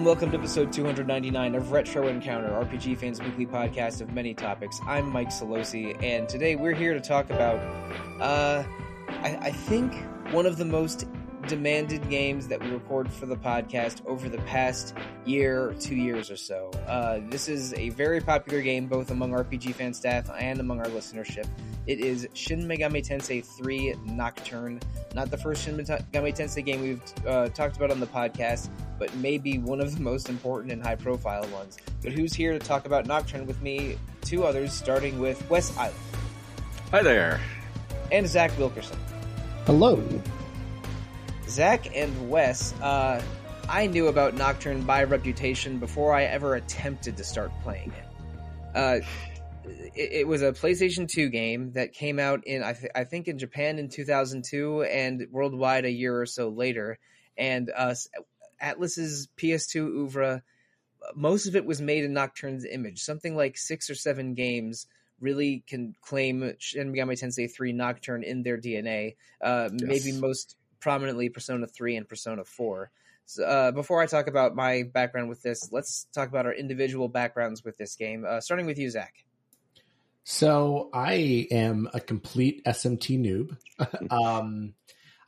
And welcome to episode 299 of Retro Encounter, RPG fans' weekly podcast of many topics. I'm Mike Sollosi, and today we're here to talk about, uh, I, I think one of the most demanded games that we record for the podcast over the past year, two years or so. Uh, this is a very popular game both among RPG fan staff and among our listenership. It is Shin Megami Tensei 3 Nocturne. Not the first Shin Megami Tensei game we've uh, talked about on the podcast, but maybe one of the most important and high profile ones. But who's here to talk about Nocturne with me? Two others, starting with Wes Iliff. Hi there. And Zach Wilkerson. Hello. Zach and Wes, uh, I knew about Nocturne by reputation before I ever attempted to start playing it. Uh, it, it, was a PlayStation 2 game that came out in, I, th- I, think, in Japan in 2002 and worldwide a year or so later. And uh, Atlus's PS2 oeuvre, most of it was made in Nocturne's image. Something like six or seven games really can claim Shin Megami Tensei 3 Nocturne in their DNA. Uh, yes. Maybe most prominently Persona 3 and Persona 4. So, uh, before I talk about my background with this, let's talk about our individual backgrounds with this game. Uh, starting with you, Zach. So I am a complete SMT noob. um,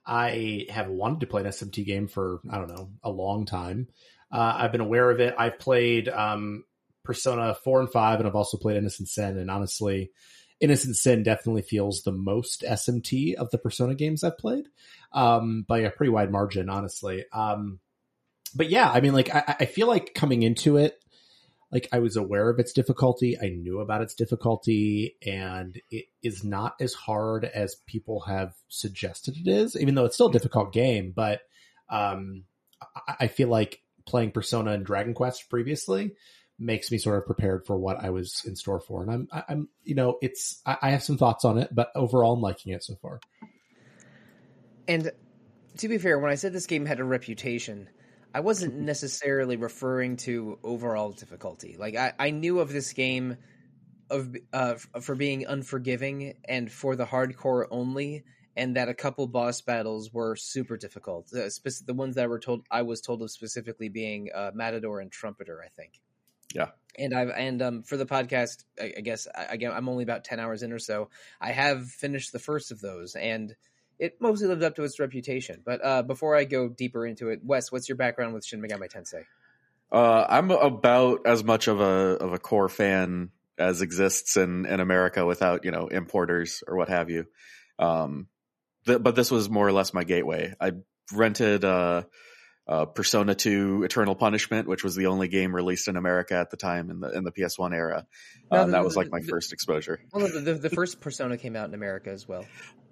I have wanted to play an SMT game for I don't know a long time. Uh, I've been aware of it. I've played um, Persona four and five, and I've also played Innocent Sin. And honestly, Innocent Sin definitely feels the most SMT of the Persona games I've played um, by a pretty wide margin, honestly. Um, but yeah, I mean, like I, I feel like coming into it, like I was aware of its difficulty. I knew about its difficulty, and it is not as hard as people have suggested it is. Even though it's still a difficult game, but um, I, I feel like playing Persona and Dragon Quest previously makes me sort of prepared for what I was in store for. And I'm, I'm, you know, it's I, I have some thoughts on it, but overall, I'm liking it so far. And to be fair, when I said this game had a reputation, I wasn't necessarily referring to overall difficulty. Like I, I knew of this game of uh, for being unforgiving and for the hardcore only, and that a couple boss battles were super difficult. Uh, the ones that were told I was told of specifically being uh, Matador and Trumpeter, I think. Yeah. And I've and um for the podcast, I, I guess I, again I'm only about ten hours in or so. I have finished the first of those, and it mostly lived up to its reputation. But uh, before I go deeper into it, Wes, what's your background with Shin Megami Tensei? Uh, I'm about as much of a of a core fan as exists in in America without you know importers or what have you. Um, th- but this was more or less my gateway. I rented uh, uh, Persona 2 Eternal Punishment, which was the only game released in America at the time in the in the PS1 era. Um, that was like my the, first exposure. Well, the, the, the, first Persona came out in America as well.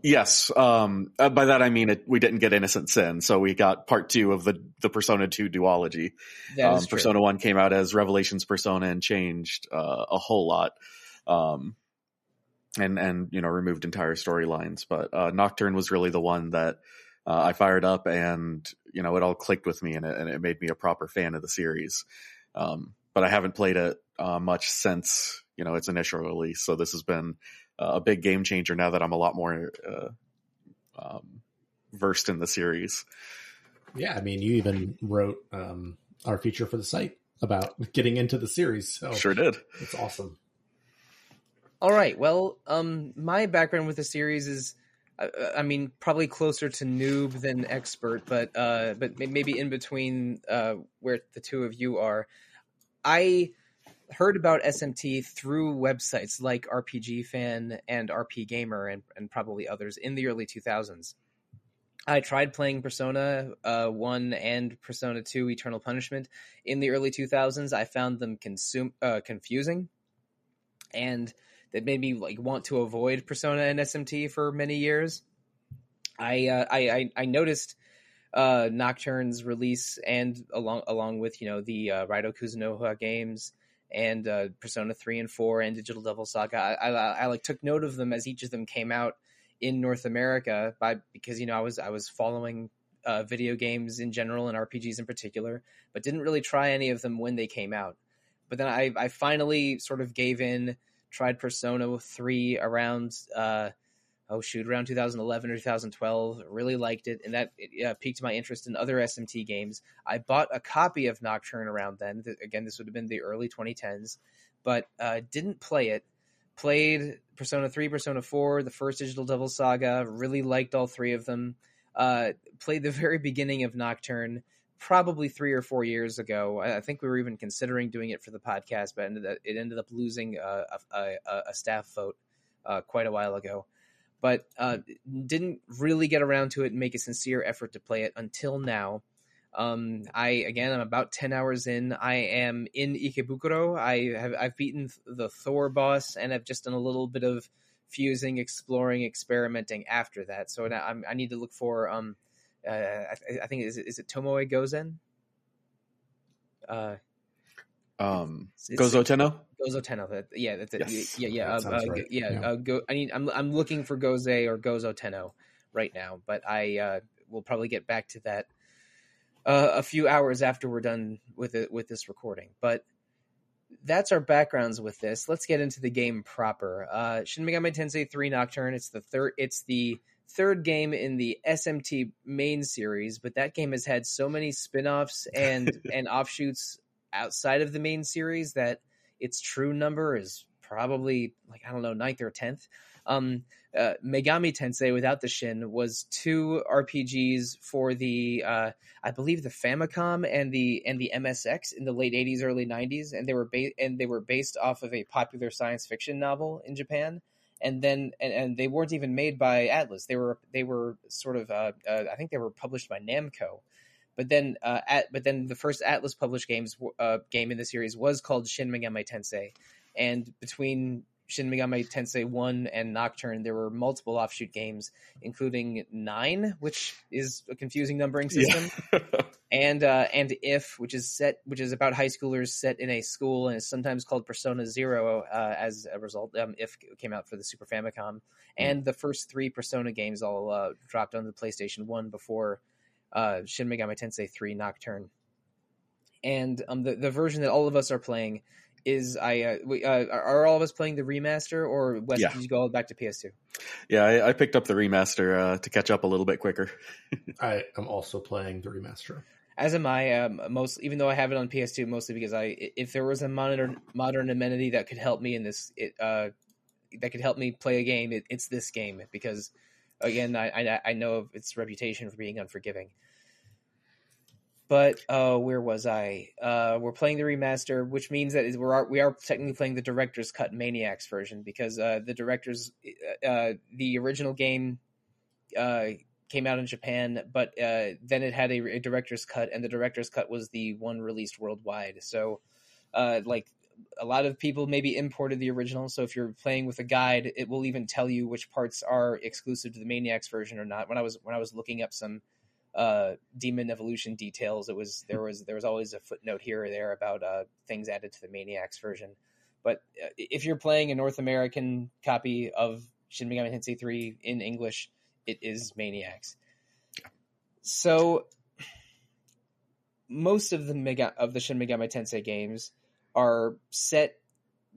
Yes. Um, uh, by that I mean it, we didn't get Innocent Sin, so we got part two of the the Persona 2 duology. Um, Persona 1 came out as Revelations Persona and changed uh, a whole lot. Um, and and you know removed entire storylines, but uh, Nocturne was really the one that uh, I fired up and you know it all clicked with me and it, and it made me a proper fan of the series. Um, but I haven't played it uh, much since you know its initial release, so this has been uh, a big game changer now that I'm a lot more uh, um, versed in the series. Yeah, I mean, you even wrote um, our feature for the site about getting into the series. So sure did. It's awesome. All right. Well, um, my background with the series is I mean, probably closer to noob than expert, but uh, but maybe in between uh, where the two of you are. I heard about SMT through websites like RPG Fan and RPGamer and, and probably others in the early 2000s. I tried playing Persona uh, 1 and Persona 2 Eternal Punishment in the early 2000s. I found them consume, uh, confusing and that made me like want to avoid Persona and SMT for many years. I uh, I, I noticed uh, Nocturne's release and along along with you know the uh, Raidou Kuzunoha games and uh, Persona three and four and Digital Devil Saga. I, I, I, like took note of them as each of them came out in North America by because you know I was I was following uh, video games in general and RPGs in particular, but didn't really try any of them when they came out. But then I I finally sort of gave in tried Persona 3 around uh, oh shoot around 2011 or 2012 really liked it and that it, piqued my interest in other smt games. I bought a copy of nocturne around then again this would have been the early 2010s but uh, didn't play it. Played persona 3 persona 4 the first digital devil saga really liked all three of them. Uh, played the very beginning of nocturne probably three or four years ago. I think we were even considering doing it for the podcast, but it ended up losing a, a, a staff vote uh, quite a while ago but uh, didn't really get around to it and make a sincere effort to play it until now. Um, I again, I'm about ten hours in. I am in Ikebukuro. I have I've beaten the Thor boss, and I've just done a little bit of fusing, exploring, experimenting after that. So now I'm, i need to look for um, uh, I, I, think is it, is it Tomoe Gozen? Uh, um, Gozo Tenno. Gozo Tenno. That, yeah, that's it. Yes. Yeah, yeah, uh, uh, right. yeah. yeah. Uh, go, I mean, I'm I'm looking for Goze or Gozo Tenno right now, but I uh, will probably get back to that uh, a few hours after we're done with it with this recording. But that's our backgrounds with this. Let's get into the game proper. Uh, Shin Megami Tensei 3 Nocturne. It's the third. It's the third game in the SMT main series, but that game has had so many spin-offs and and offshoots outside of the main series that its true number is probably like I don't know ninth or tenth. Um, uh, Megami Tensei without the Shin was two RPGs for the uh, I believe the Famicom and the and the MSX in the late '80s, early '90s, and they were ba- and they were based off of a popular science fiction novel in Japan. And then and, and they weren't even made by Atlus. They were they were sort of uh, uh I think they were published by Namco. But then, uh, at but then the first Atlus published games uh, game in the series was called Shin Megami Tensei, and between Shin Megami Tensei One and Nocturne, there were multiple offshoot games, including Nine, which is a confusing numbering system, yeah. and uh, and If, which is set, which is about high schoolers set in a school, and is sometimes called Persona Zero uh, as a result. Um, if came out for the Super Famicom, mm. and the first three Persona games all uh, dropped on the PlayStation One before uh, Shin Megami Tensei 3 Nocturne. And um, the, the version that all of us are playing is I uh, we, uh, are all of us playing the remaster or Wes, yeah. did you go back to PS2? Yeah, I, I picked up the remaster uh, to catch up a little bit quicker. I am also playing the remaster. As am I. Um, most even though I have it on PS2, mostly because I if there was a modern modern amenity that could help me in this, it uh, that could help me play a game, it, it's this game because again, I, I, I know of its reputation for being unforgiving. But uh, where was I? Uh, we're playing the remaster, which means that we're we are technically playing the director's cut Maniacs version because uh, the director's uh, uh, the original game uh, came out in Japan, but then it had a, a, director's cut, and the director's cut was the one released worldwide. So, like a lot of people maybe imported the original. So if you're playing with a guide, it will even tell you which parts are exclusive to the Maniacs version or not. When I was when I was looking up some uh, demon evolution details, it was there was there was always a footnote here or there about uh, things added to the Maniacs version. But uh, if you're playing a North American copy of Shin Megami Tensei 3 in English, it is Maniacs. So most of the Mega of the Shin Megami Tensei games are set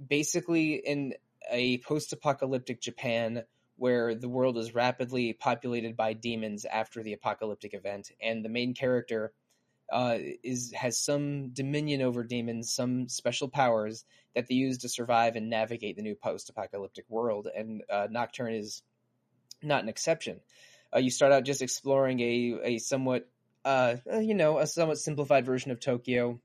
basically in a post-apocalyptic Japan where the world is rapidly populated by demons after the apocalyptic event, and the main character uh, is has some dominion over demons, some special powers that they use to survive and navigate the new post-apocalyptic world. And uh, Nocturne is not an exception. Uh, you start out just exploring a a somewhat uh, you know a somewhat simplified version of Tokyo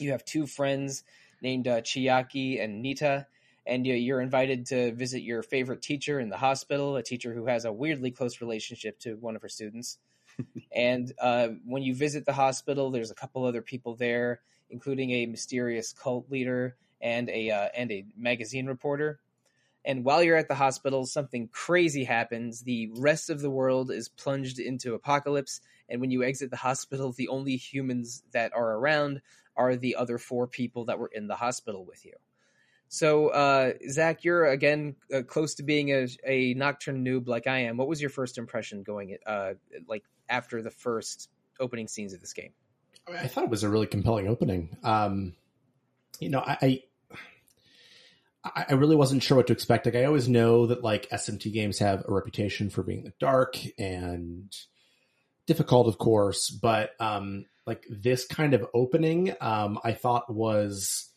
you have two friends named uh, Chiaki and Nitta, and you're invited to visit your favorite teacher in the hospital, a teacher who has a weirdly close relationship to one of her students. and uh, when you visit the hospital, there's a couple other people there, including a mysterious cult leader and a uh, and a magazine reporter. And while you're at the hospital, something crazy happens. The rest of the world is plunged into apocalypse, and when you exit the hospital, the only humans that are around are the other four people that were in the hospital with you. So, uh, Zach, you're again uh, close to being a, a, nocturne noob like I am. What was your first impression going, uh, like after the first opening scenes of this game? I, mean, I thought it was a really compelling opening. Um, you know, I, I, I really wasn't sure what to expect. Like I always know that like SMT games have a reputation for being dark and difficult, of course, but um, like this kind of opening, um, I thought was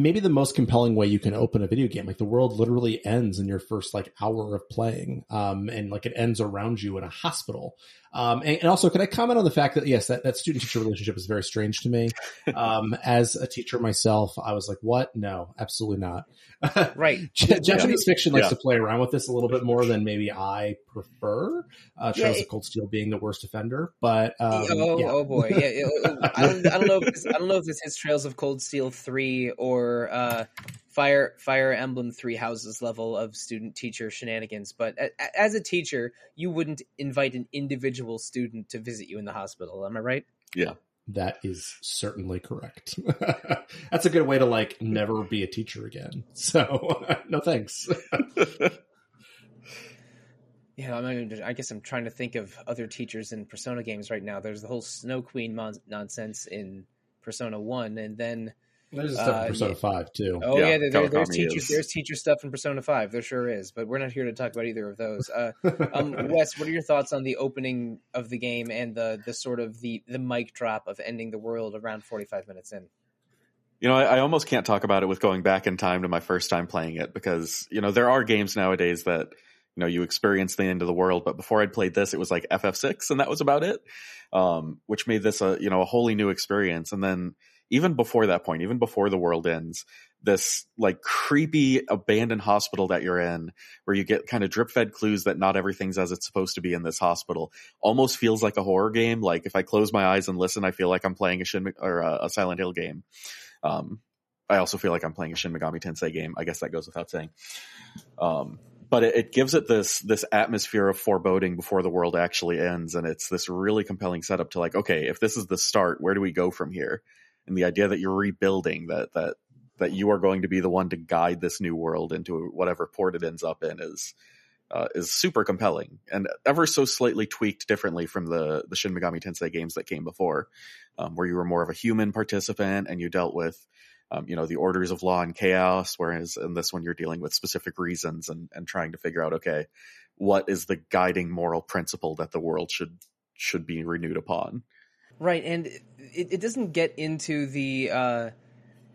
maybe the most compelling way you can open a video game. Like the world literally ends in your first like hour of playing, um, and like it ends around you in a hospital. Um, and, and, also, can I comment on the fact that yes, that, that student teacher relationship is very strange to me. Um, as a teacher myself, I was like, "What? No, absolutely not." right. Japanese yeah. fiction likes yeah. to play around with this a little bit more than maybe I prefer. Uh, Trails yeah, of Cold Steel being the worst offender, but um, oh, oh boy, yeah. I don't, I don't know. If this, I don't know if this is Trails of Cold Steel three or uh, Fire Fire Emblem Three Houses level of student teacher shenanigans. But a, as a teacher, you wouldn't invite an individual student to visit you in the hospital. Am I right? Yeah. That is certainly correct. That's a good way to like never be a teacher again. So no thanks. yeah, I, mean, I guess I'm trying to think of other teachers in Persona games right now. There's the whole Snow Queen mon- nonsense in Persona One, and then there's stuff uh, in Persona yeah. Five too. Oh yeah, yeah there, there, there's teacher there's teacher stuff in Persona Five. There sure is, but we're not here to talk about either of those. Uh, um, Wes, what are your thoughts on the opening of the game and the the sort of the the mic drop of ending the world around 45 minutes in? You know, I, I almost can't talk about it with going back in time to my first time playing it because you know there are games nowadays that you know you experience the end of the world but before i'd played this it was like ff6 and that was about it um, which made this a you know a wholly new experience and then even before that point, even before the world ends, this like creepy abandoned hospital that you're in, where you get kind of drip fed clues that not everything's as it's supposed to be in this hospital, almost feels like a horror game. Like if I close my eyes and listen, I feel like I'm playing a Shin or a, a Silent Hill game. Um, I also feel like I'm playing a Shin Megami Tensei game. I guess that goes without saying. Um, but it, it, gives it this this atmosphere of foreboding before the world actually ends, and it's this really compelling setup to like, okay, if this is the start, where do we go from here? And the idea that you're rebuilding that that that you are going to be the one to guide this new world into whatever port it ends up in is uh, is super compelling and ever so slightly tweaked differently from the the Shin Megami Tensei games that came before, um, where you were more of a human participant and you dealt with. Um, you know the orders of law and chaos, whereas in this one you're dealing with specific reasons and, and trying to figure out okay, what is the guiding moral principle that the world should should be renewed upon. Right, and it, it doesn't get into the uh,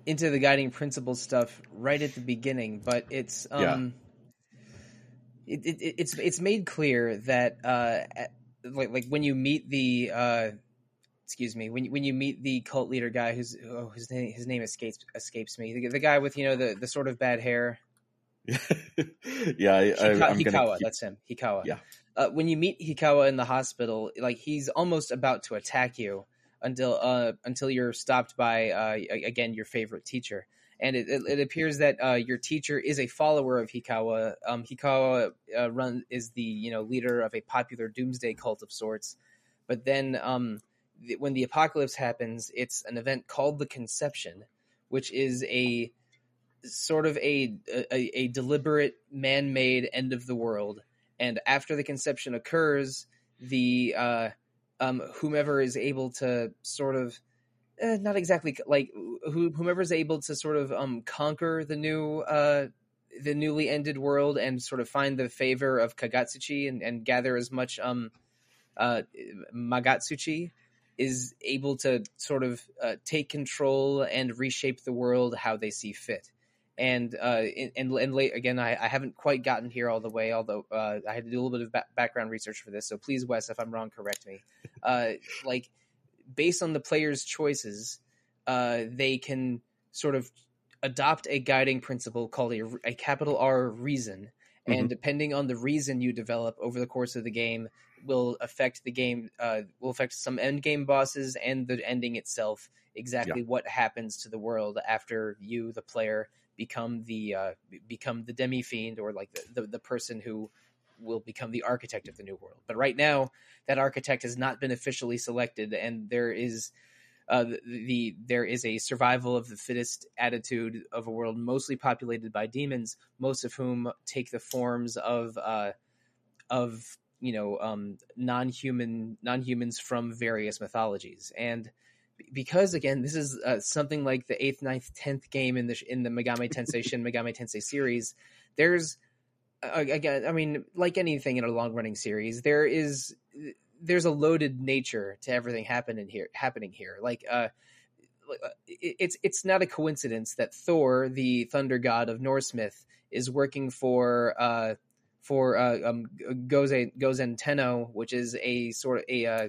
into the guiding principle stuff right at the beginning, but it's um, yeah. it, it, it's it's made clear that uh, like like when you meet the uh, excuse me when when you meet the cult leader guy who's oh, his name his name escapes escapes me the, the guy with you know the the sort of bad hair. yeah, I, Hika- I, Hikawa. Keep... That's him. Hikawa. Yeah uh, when you meet Hikawa in the hospital, like he's almost about to attack you until uh, until you're stopped by uh, again your favorite teacher. And it, it, it appears that uh, your teacher is a follower of Hikawa. Um, Hikawa uh, run is the you know leader of a popular doomsday cult of sorts. But then um, th- when the apocalypse happens, it's an event called the Conception, which is a sort of a, a, a deliberate man-made end of the world and after the conception occurs, the uh, um, whomever is able to sort of eh, not exactly like who, whomever is able to sort of um, conquer the new uh, the newly ended world and sort of find the favor of Kagutsuchi and, and gather as much um, uh, Magatsuchi is able to sort of uh, take control and reshape the world how they see fit and uh, and and late again, I, I haven't quite gotten here all the way. Although uh, I had to do a little bit of ba- background research for this, so please, Wes, if I'm wrong, correct me. Uh, like based on the player's choices, uh, they can sort of adopt a guiding principle called a, a capital R reason, and mm-hmm. depending on the reason you develop over the course of the game, will affect the game. Uh, will affect some end game bosses and the ending itself. Exactly yeah. what happens to the world after you, the player, become the uh, become the demi fiend or like the, the, the person who will become the architect of the new world. But right now, that architect has not been officially selected, and there is uh, the, the, there is a survival of the fittest attitude of a world mostly populated by demons, most of whom take the forms of uh, of you know um, non-human non-humans from various mythologies and because again, this is uh, something like the eighth, ninth, tenth game in the in the Megami Tensei Shin Megami Tensei series. There's uh, again, I mean, like anything in a long running series, there is there's a loaded nature to everything happening here. Happening here, like uh, uh it's it's not a coincidence that Thor, the thunder god of Norse myth, is working for uh, for uh, um, Gozen Gozen Tenno, which is a sort of a uh,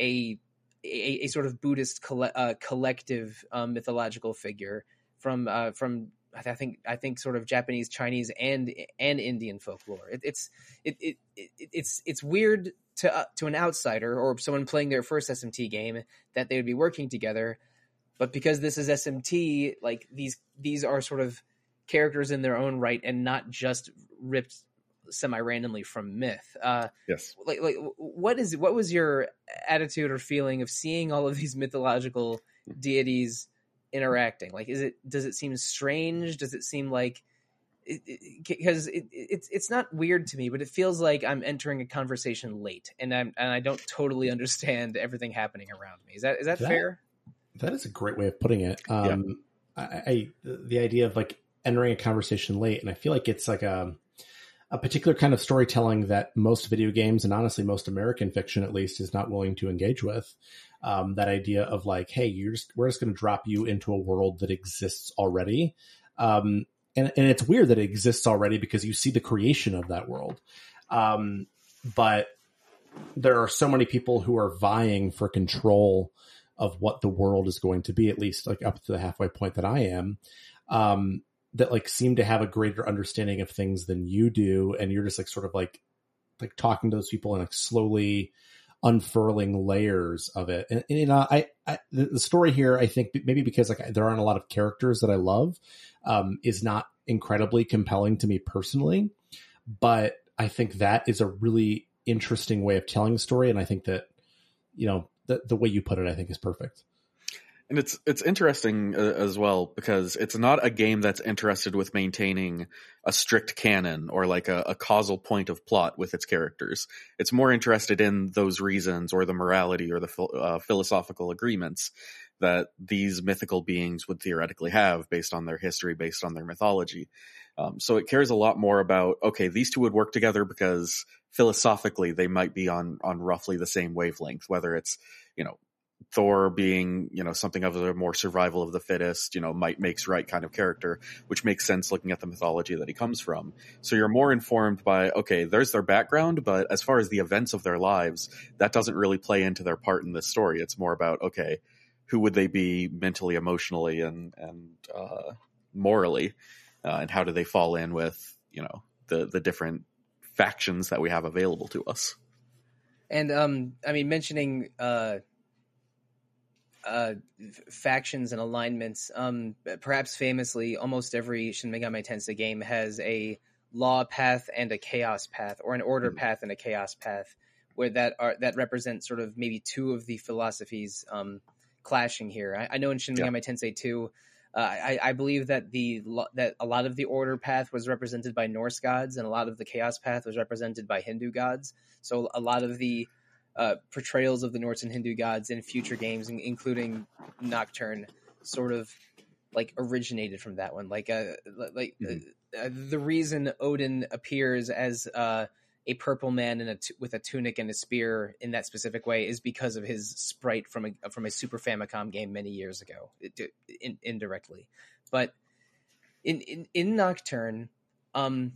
a, a, a sort of Buddhist coll- uh, collective um, mythological figure from uh, from I think I think sort of Japanese, Chinese, and and Indian folklore. It, it's it, it, it, it's it's weird to uh, to an outsider or someone playing their first SMT game that they would be working together, but because this is SMT, like these these are sort of characters in their own right and not just ripped semi randomly from myth. Uh, yes. Like, like, what is what was your attitude or feeling of seeing all of these mythological deities interacting? Like, is it does it seem strange? Does it seem like because it, it, it's it's not weird to me, but it feels like I'm entering a conversation late, and I'm and I don't totally understand everything happening around me. Is that is that, that fair? That is a great way of putting it. Um, yeah. I, I the idea of like entering a conversation late, and I feel like it's like a a particular kind of storytelling that most video games and honestly most American fiction at least is not willing to engage with. Um, that idea of like, hey, you're just we're just going to drop you into a world that exists already, um, and and it's weird that it exists already because you see the creation of that world, um, but there are so many people who are vying for control of what the world is going to be, at least like up to the halfway point that I am. Um, that like seem to have a greater understanding of things than you do and you're just like sort of like like talking to those people and like slowly unfurling layers of it. And, and you know I, I the, story here i think maybe because like there aren't a lot of characters that i love um is not incredibly compelling to me personally but i think that is a really interesting way of telling the story and i think that you know the, the way you put it i think is perfect and it's it's interesting uh, as well because it's not a game that's interested with maintaining a strict canon or like a, a, causal point of plot with its characters. It's more interested in those reasons or the morality or the uh, philosophical agreements that these mythical beings would theoretically have based on their history, based on their mythology. Um, so it cares a lot more about okay, these two would work together because philosophically they might be on on roughly the same wavelength, whether it's you know Thor being, you know, something of a more survival of the fittest, you know, might makes right kind of character, which makes sense looking at the mythology that he comes from. So you're more informed by, okay, there's their background, but as far as the events of their lives, that doesn't really play into their part in this story. It's more about, okay, who would they be mentally, emotionally, and and uh, morally, uh, and how do they fall in with, you know, the the different factions that we have available to us. And um, I mean, mentioning uh uh, factions and alignments. Um, perhaps famously, almost every Shin Megami Tensei game has a law path and a chaos path, or an order mm-hmm. path and a chaos path, where that are that represent sort of maybe two of the philosophies um, clashing here. I, I, know in Shin Megami yeah. Tensei two. Uh, I, I, believe that the that a lot of the order path was represented by Norse gods, and a lot of the chaos path was represented by Hindu gods. So a lot of the uh, portrayals of the Norse and Hindu gods in future games, including Nocturne, sort of like originated from that one. Like, uh, like uh, mm-hmm. uh, the reason Odin appears as uh, a purple man in a t- with a tunic and a spear in that specific way is because of his sprite from a from a Super Famicom game many years ago, it, in, indirectly. But in in, in Nocturne, um,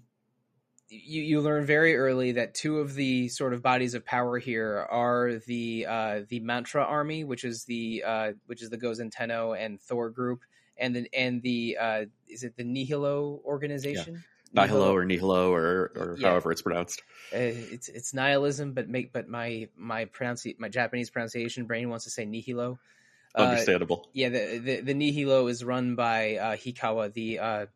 you, you learn very early that two of the sort of bodies of power here are the uh, the Mantra Army, which is the uh, which is the Gozen Tenno and Thor group, and then and the uh, is it the Nihilo organization? Yeah. Nihilo or Nihilo or, or yeah. however it's pronounced. Uh, it's it's nihilism, but make but my my pronounci- my Japanese pronunciation brain wants to say Nihilo. Uh, Understandable. yeah, the, the, the Nihilo is run by uh, Hikawa, the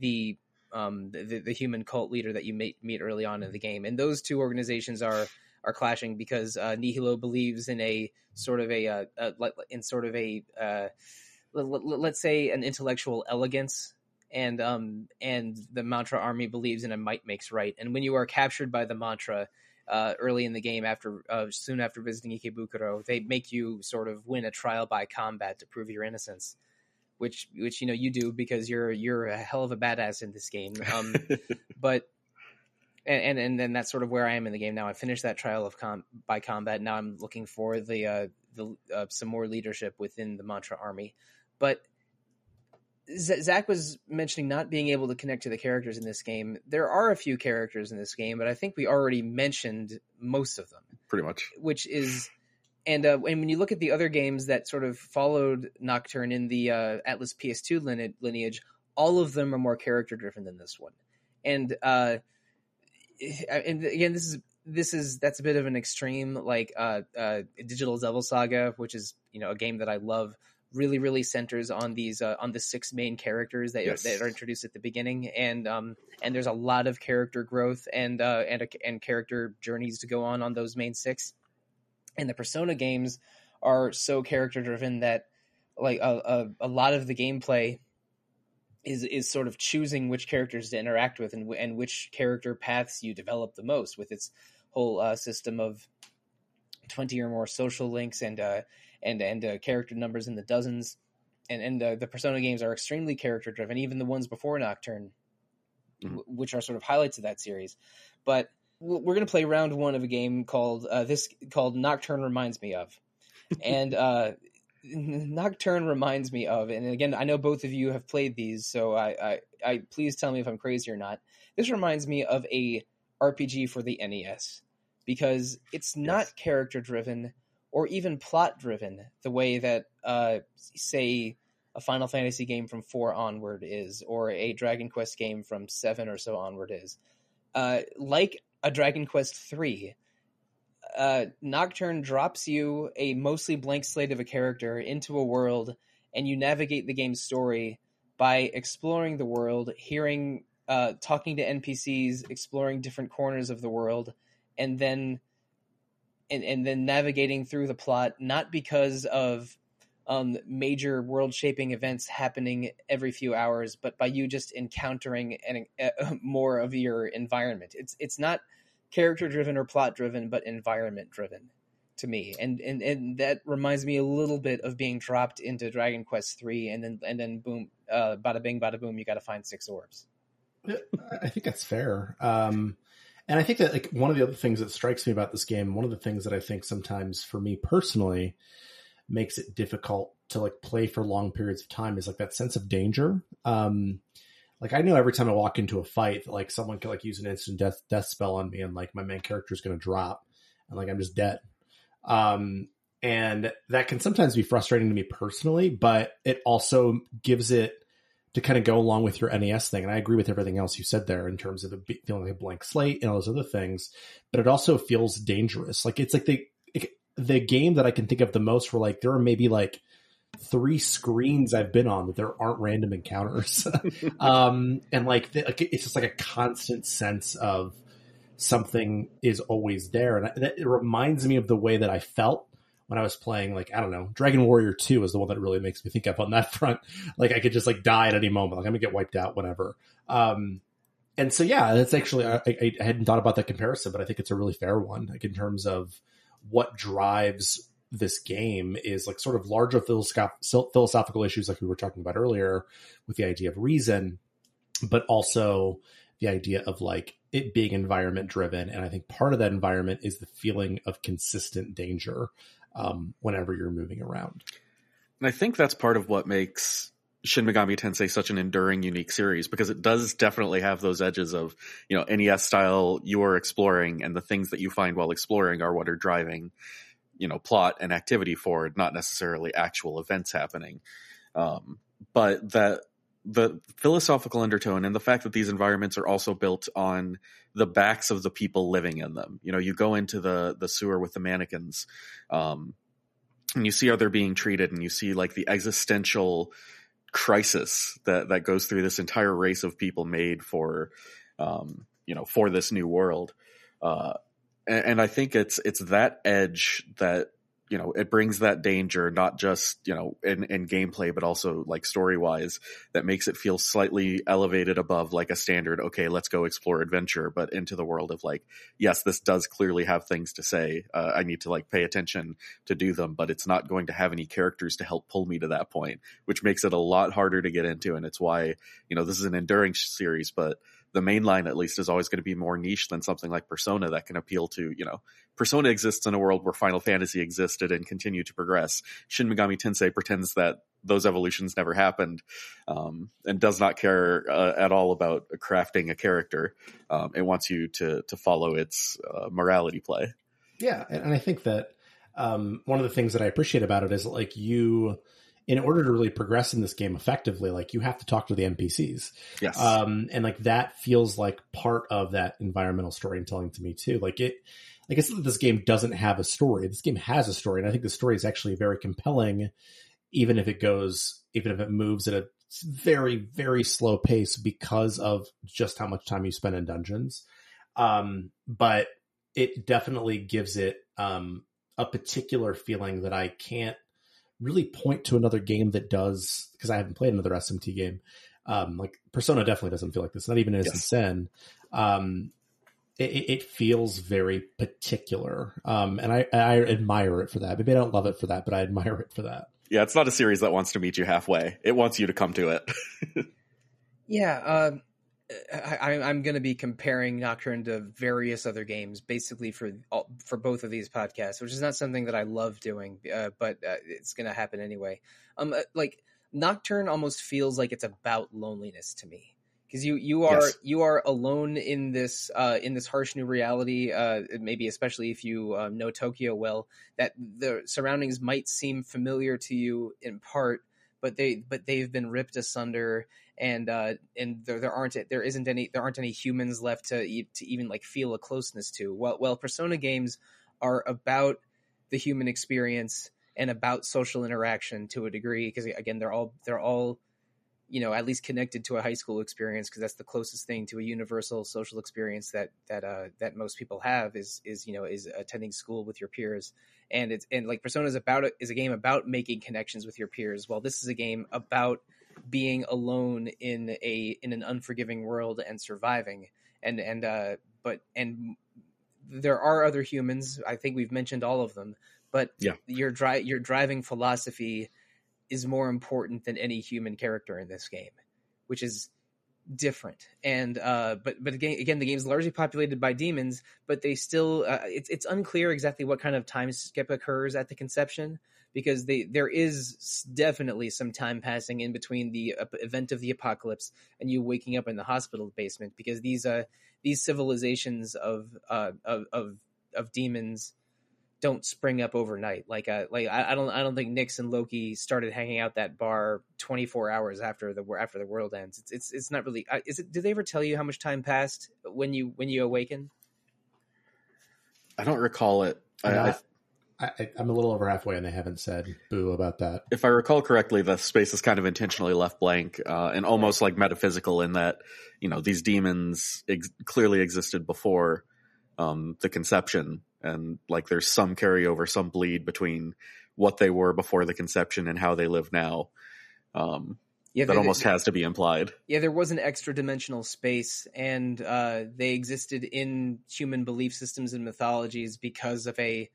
the um, the, the human cult leader that you meet, meet early on in the game. And those two organizations are are clashing because uh, Nihilo believes in a sort of a, uh, a in sort of a uh, let's say an intellectual elegance, and um, and the Mantra army believes in a might makes right. And when you are captured by the Mantra, uh, early in the game after uh, soon after visiting Ikebukuro. They make you sort of win a trial by combat to prove your innocence, which which you know you do because you're you're a hell of a badass in this game. Um, but and, and and then that's sort of where I am in the game now. I finished that trial of com- by combat. Now I'm looking for the uh, the uh, some more leadership within the Mantra army, but Zach was mentioning not being able to connect to the characters in this game. There are a few characters in this game, but I think we already mentioned most of them. Pretty much. Which is, and uh, and when you look at the other games that sort of followed Nocturne in the uh, Atlus PS2 lineage, all of them are more character driven than this one. And uh, and again, this is this is that's a bit of an extreme, like uh, uh, Digital Devil Saga, which is you know a game that I love really really centers on these uh, on the six main characters that, yes. that are introduced at the beginning and um and there's a lot of character growth and uh and and character journeys to go on on those main six and the persona games are so character driven that like a, a, a lot of the gameplay is is sort of choosing which characters to interact with and and which character paths you develop the most with its whole uh, system of 20 or more social links and uh, and and uh, character numbers in the dozens. And and uh, the Persona games are extremely character driven, even the ones before Nocturne, mm-hmm. w- which are sort of highlights of that series. But we're going to play round one of a game called uh, this called Nocturne reminds me of, and uh, Nocturne reminds me of, and again, I know both of you have played these, so I, I, I please tell me if I'm crazy or not. This reminds me of a RPG for the NES because it's not yes. character driven or even plot driven the way that uh, say a Final Fantasy game from four onward is, or a Dragon Quest game from seven or so onward is. Uh, like a Dragon Quest three, uh, Nocturne drops you a mostly blank slate of a character into a world, and you navigate the game's story by exploring the world, hearing, uh, talking to NPCs, exploring different corners of the world, and then and, and then navigating through the plot, not because of um, major world shaping events happening every few hours, but by you just encountering an, uh, more of your environment. It's it's not character driven or plot driven, but environment driven to me, and and and that reminds me a little bit of being dropped into Dragon Quest three, and then and then boom, uh, bada bing, bada boom, you got to find six orbs. I think that's fair. Um, and I think that like one of the other things that strikes me about this game, one of the things that I think sometimes for me personally makes it difficult to like play for long periods of time is like that sense of danger. Um, like I know every time I walk into a fight that like someone could like use an instant death death spell on me and like my main character is going to drop and like I'm just dead. Um, and that can sometimes be frustrating to me personally, but it also gives it to kind of go along with your NES thing. And I agree with everything else you said there in terms of the feeling like a blank slate and all those other things. But it also feels dangerous. Like it's like the the game that I can think of the most where like there are maybe like three screens I've been on that there aren't random encounters. um, and like, the, like, it's just like a constant sense of something is always there. And it reminds me of the way that I felt when I was playing, like, I don't know, Dragon Warrior 2 is the one that really makes me think of on that front. Like, I could just, like, die at any moment. Like, I'm gonna get wiped out, whatever. Um, and so, yeah, that's actually, I, I, I hadn't thought about that comparison, but I think it's a really fair one, like, in terms of what drives this game is like sort of larger philosophical issues like we were talking about earlier with the idea of reason but also the idea of like it being environment driven and i think part of that environment is the feeling of consistent danger um, whenever you're moving around. And I think that's part of what makes Shin Megami Tensei such an enduring, unique series because it does definitely have those edges of, you know, NES style you are exploring and the things that you find while exploring are what are driving, you know, plot and activity forward, not necessarily actual events happening. Um, but that the philosophical undertone and the fact that these environments are also built on the backs of the people living in them. You know, you go into the the sewer with the mannequins, um, and you see how they're being treated, and you see like the existential crisis that that goes through this entire race of people made for, um, you know, for this new world. Uh, and, and I think it's it's that edge that you know it brings that danger not just you know in, in gameplay but also like story wise that makes it feel slightly elevated above like a standard okay let's go explore adventure but into the world of like yes this does clearly have things to say uh, i need to like pay attention to do them but it's not going to have any characters to help pull me to that point which makes it a lot harder to get into and it's why you know this is an enduring series but the main line at least is always going to be more niche than something like Persona that can appeal to, you know, Persona exists in a world where Final Fantasy existed and continued to progress. Shin Megami Tensei pretends that those evolutions never happened um, and does not care uh, at all about crafting a character. Um, it wants you to to follow its uh, morality play. Yeah, and I think that um, one of the things that I appreciate about it is like you in order to really progress in this game effectively, like you have to talk to the NPCs. Yes. Um, and like that feels like part of that environmental storytelling to me too. Like it, like I said, this game doesn't have a story. This game has a story, and I think the story is actually very compelling, even if it goes, even if it moves at a very, very slow pace because of just how much time you spend in dungeons. Um, but it definitely gives it um, a particular feeling that I can't really point to another game that does because I haven't played another SMT game. Um, like Persona definitely doesn't feel like this. Not even Innocent yes. Sin. Um, it, it, feels very particular, um, and I, I admire it for that. Maybe I don't love it for that, but I admire it for that. Yeah, it's not a series that wants to meet you halfway. It wants you to come to it. yeah, uh, I, am going to be comparing Nocturne to various other games, basically for all, for both of these podcasts, which is not something that I love doing, uh, but uh, it's going to happen anyway. Um, uh, like Nocturne almost feels like it's about loneliness to me because you you are yes. you are alone in this uh, in this harsh new reality. Uh, maybe especially if you uh, know Tokyo well, that the surroundings might seem familiar to you in part, but they but they've been ripped asunder and uh, and there, there aren't there isn't any there aren't any humans left to to even like feel a closeness to. Well, well, Persona games are about the human experience and about social interaction to a degree because again they're all they're all you know at least connected to a high school experience because that's the closest thing to a universal social experience that that uh, that most people have is is you know is attending school with your peers and it's and like persona is about is a game about making connections with your peers well this is a game about being alone in a in an unforgiving world and surviving. And and uh but and there are other humans. I think we've mentioned all of them. But yeah. your dri- your driving philosophy is more important than any human character in this game which is different. And uh but but again again the game's largely populated by demons but they still uh, it's it's unclear exactly what kind of time skip occurs at the conception because they there is definitely some time passing in between the event of the apocalypse and you waking up in the hospital basement because these uh these civilizations of uh of of, of demons don't spring up overnight. Like, uh, like I, I, don't, I don't think Nyx and Loki started hanging out that bar 24 hours after the after the world ends. It's, it's, it's not really. Uh, is it? Did they ever tell you how much time passed when you when you awaken? I don't recall it. I, I, I, am a little over halfway, and they haven't said boo about that. If I recall correctly, the space is kind of intentionally left blank uh, and almost like metaphysical in that you know these demons ex- clearly existed before um, the conception, and like there's some carryover, some bleed between what they were before the conception and how they live now. Um, yeah, that they, almost has to be implied. Yeah, there was an extra dimensional space, and uh, they existed in human belief systems and mythologies because of a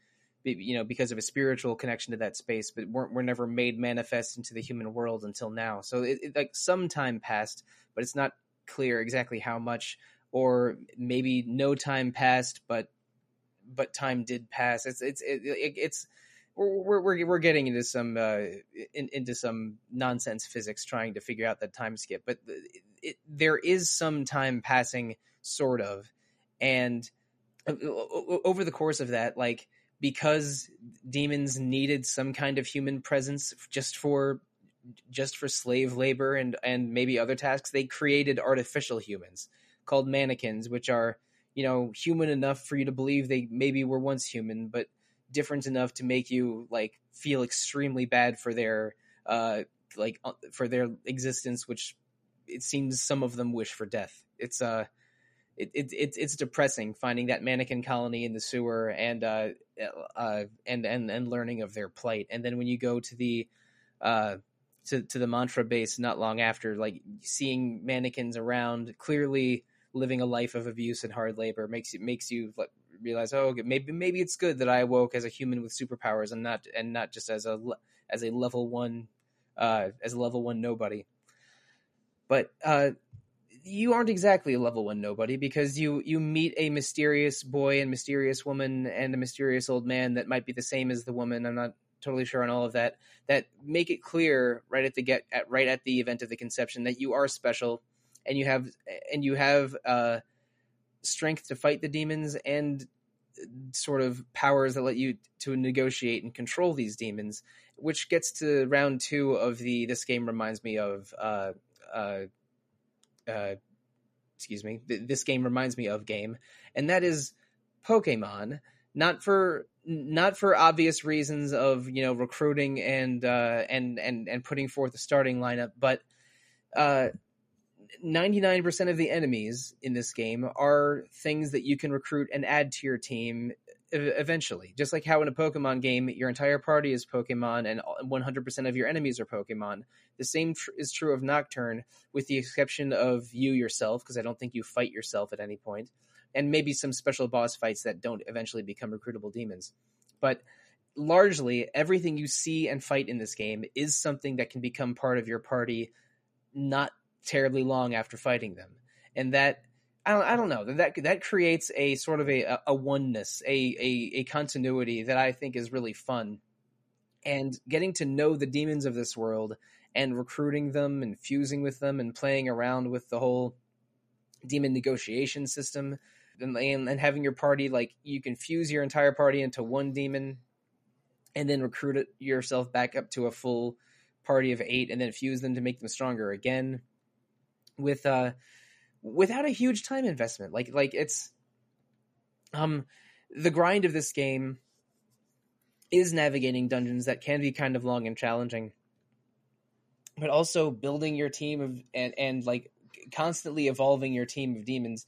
you know because of a spiritual connection to that space but weren't were never made manifest into the human world until now. So it, it, like some time passed but it's not clear exactly how much or maybe no time passed but but time did pass. It's it's it, it's we're, we're we're getting into some uh, in, into some nonsense physics trying to figure out that time skip but it, there is some time passing sort of. And over the course of that like because demons needed some kind of human presence just for just for slave labor and and maybe other tasks they created artificial humans called mannequins which are you know human enough for you to believe they maybe were once human but different enough to make you like feel extremely bad for their uh like uh, for their existence which it seems some of them wish for death. It's uh it, it, it's depressing finding that mannequin colony in the sewer and uh, uh, and and and learning of their plight. And then when you go to the uh, to to the mantra base not long after, like seeing mannequins around, clearly living a life of abuse and hard labor makes it makes you realize, oh, okay, maybe maybe it's good that I awoke as a human with superpowers and not and not just as a as a level one uh, as a level one nobody. But uh, you aren't exactly a level one nobody because you you meet a mysterious boy and mysterious woman and a mysterious old man that might be the same as the woman. I'm not totally sure on all of that. That make it clear right at the get at right at the event of the conception that you are special and you have and you have uh, strength to fight the demons and sort of powers that let you to negotiate and control these demons. Which gets to round two of the this game reminds me of. Uh, uh, uh, excuse me, th- this game reminds me of game, and that is Pokemon. Not for not for obvious reasons of you know recruiting and uh, and and and putting forth a starting lineup, but uh, 99% of the enemies in this game are things that you can recruit and add to your team eventually. Just like how in a Pokemon game, your entire party is Pokemon and 100% of your enemies are Pokemon. The same tr- is true of Nocturne, with the exception of you yourself, because I don't think you fight yourself at any point, and maybe some special boss fights that don't eventually become recruitable demons. But largely, everything you see and fight in this game is something that can become part of your party not terribly long after fighting them. And that I don't, I don't know. That that creates a sort of a a oneness, a, a a continuity that I think is really fun, and getting to know the demons of this world and recruiting them and fusing with them and playing around with the whole demon negotiation system and, and having your party like you can fuse your entire party into one demon and then recruit it yourself back up to a full party of eight and then fuse them to make them stronger again with uh without a huge time investment. Like like it's um the grind of this game is navigating dungeons that can be kind of long and challenging but also building your team of and and like constantly evolving your team of demons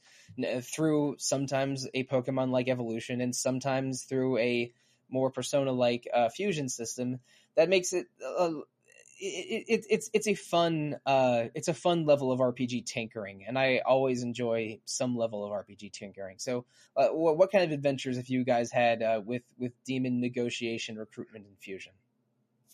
through sometimes a pokemon like evolution and sometimes through a more persona like uh, fusion system that makes it uh, it, it, it's it's a fun uh, it's a fun level of RPG tinkering, and I always enjoy some level of RPG tinkering. So, uh, what, what, kind of adventures have you guys had uh, with with demon negotiation, recruitment, and fusion?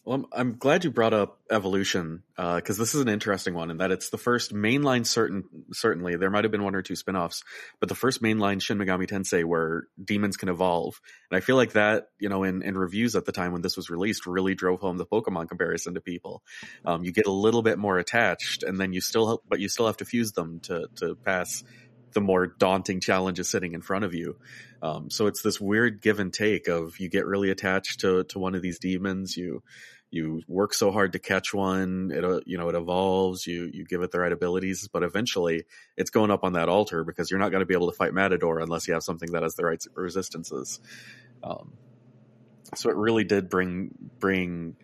Well, I'm, glad you brought up evolution because uh, this is an interesting one in that it's the first mainline. Certain certainly there might have been one or two spinoffs, but the first mainline Shin Megami Tensei where demons can evolve, and I feel like that you know in, in reviews at the time when this was released really drove home the Pokemon comparison to people. Um, you get a little bit more attached, and then you still help, but you still have to fuse them to to pass the more daunting challenges sitting in front of you. Um, so it's this weird give and take of you get really attached to to one of these demons, you you work so hard to catch one it uh, you know it evolves you you give it the right abilities but eventually it's going up on that altar because you're not going to be able to fight matador unless you have something that has the right resistances. Um, so it really did bring bring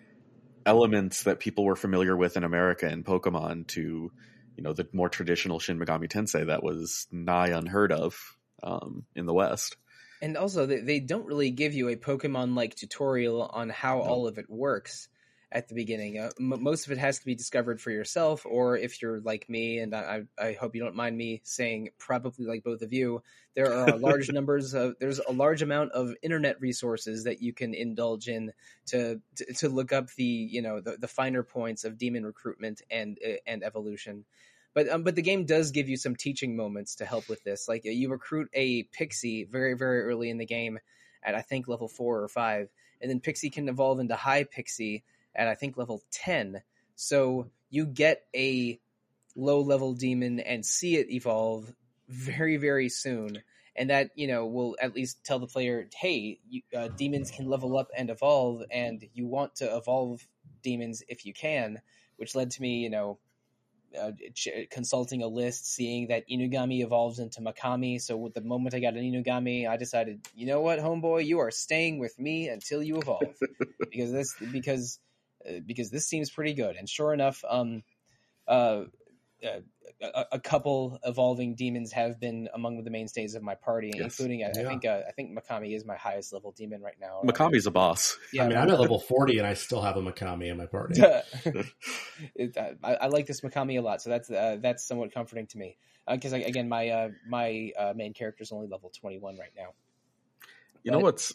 elements that people were familiar with in america and pokemon to you know the more traditional shin megami tensei that was nigh unheard of um, in the west. And also they, they don't really give you a pokemon like tutorial on how no. all of it works at the beginning. Uh, m- most of it has to be discovered for yourself, or if you're like me, and I, I hope you don't mind me saying, probably like both of you, there are large numbers of there's a large amount of internet resources that you can indulge in to to, to look up the you know the, the finer points of demon recruitment and uh, and evolution. But um, but the game does give you some teaching moments to help with this. Like you recruit a pixie very very early in the game at I think level four or five, and then pixie can evolve into high pixie at I think level 10. So you get a low level demon and see it evolve very very soon. And that you know will at least tell the player hey you, uh, demons can level up and evolve and you want to evolve demons if you can which led to me you know uh, consulting a list seeing that inugami evolves into makami so with the moment i got an inugami i decided you know what homeboy you are staying with me until you evolve. Because this because because this seems pretty good. And sure enough, um, uh, uh, a, a, couple evolving demons have been among the mainstays of my party, yes. including I, yeah. I think uh, I think Makami is my highest level demon right now. Makami's a boss. Yeah, I mean I'm at level forty and I still have a Makami in my party. it, uh, I, I, like this Makami a lot, so that's uh, that's somewhat comforting to me. Because again, my my main character is only level twenty one right now. You but, know what's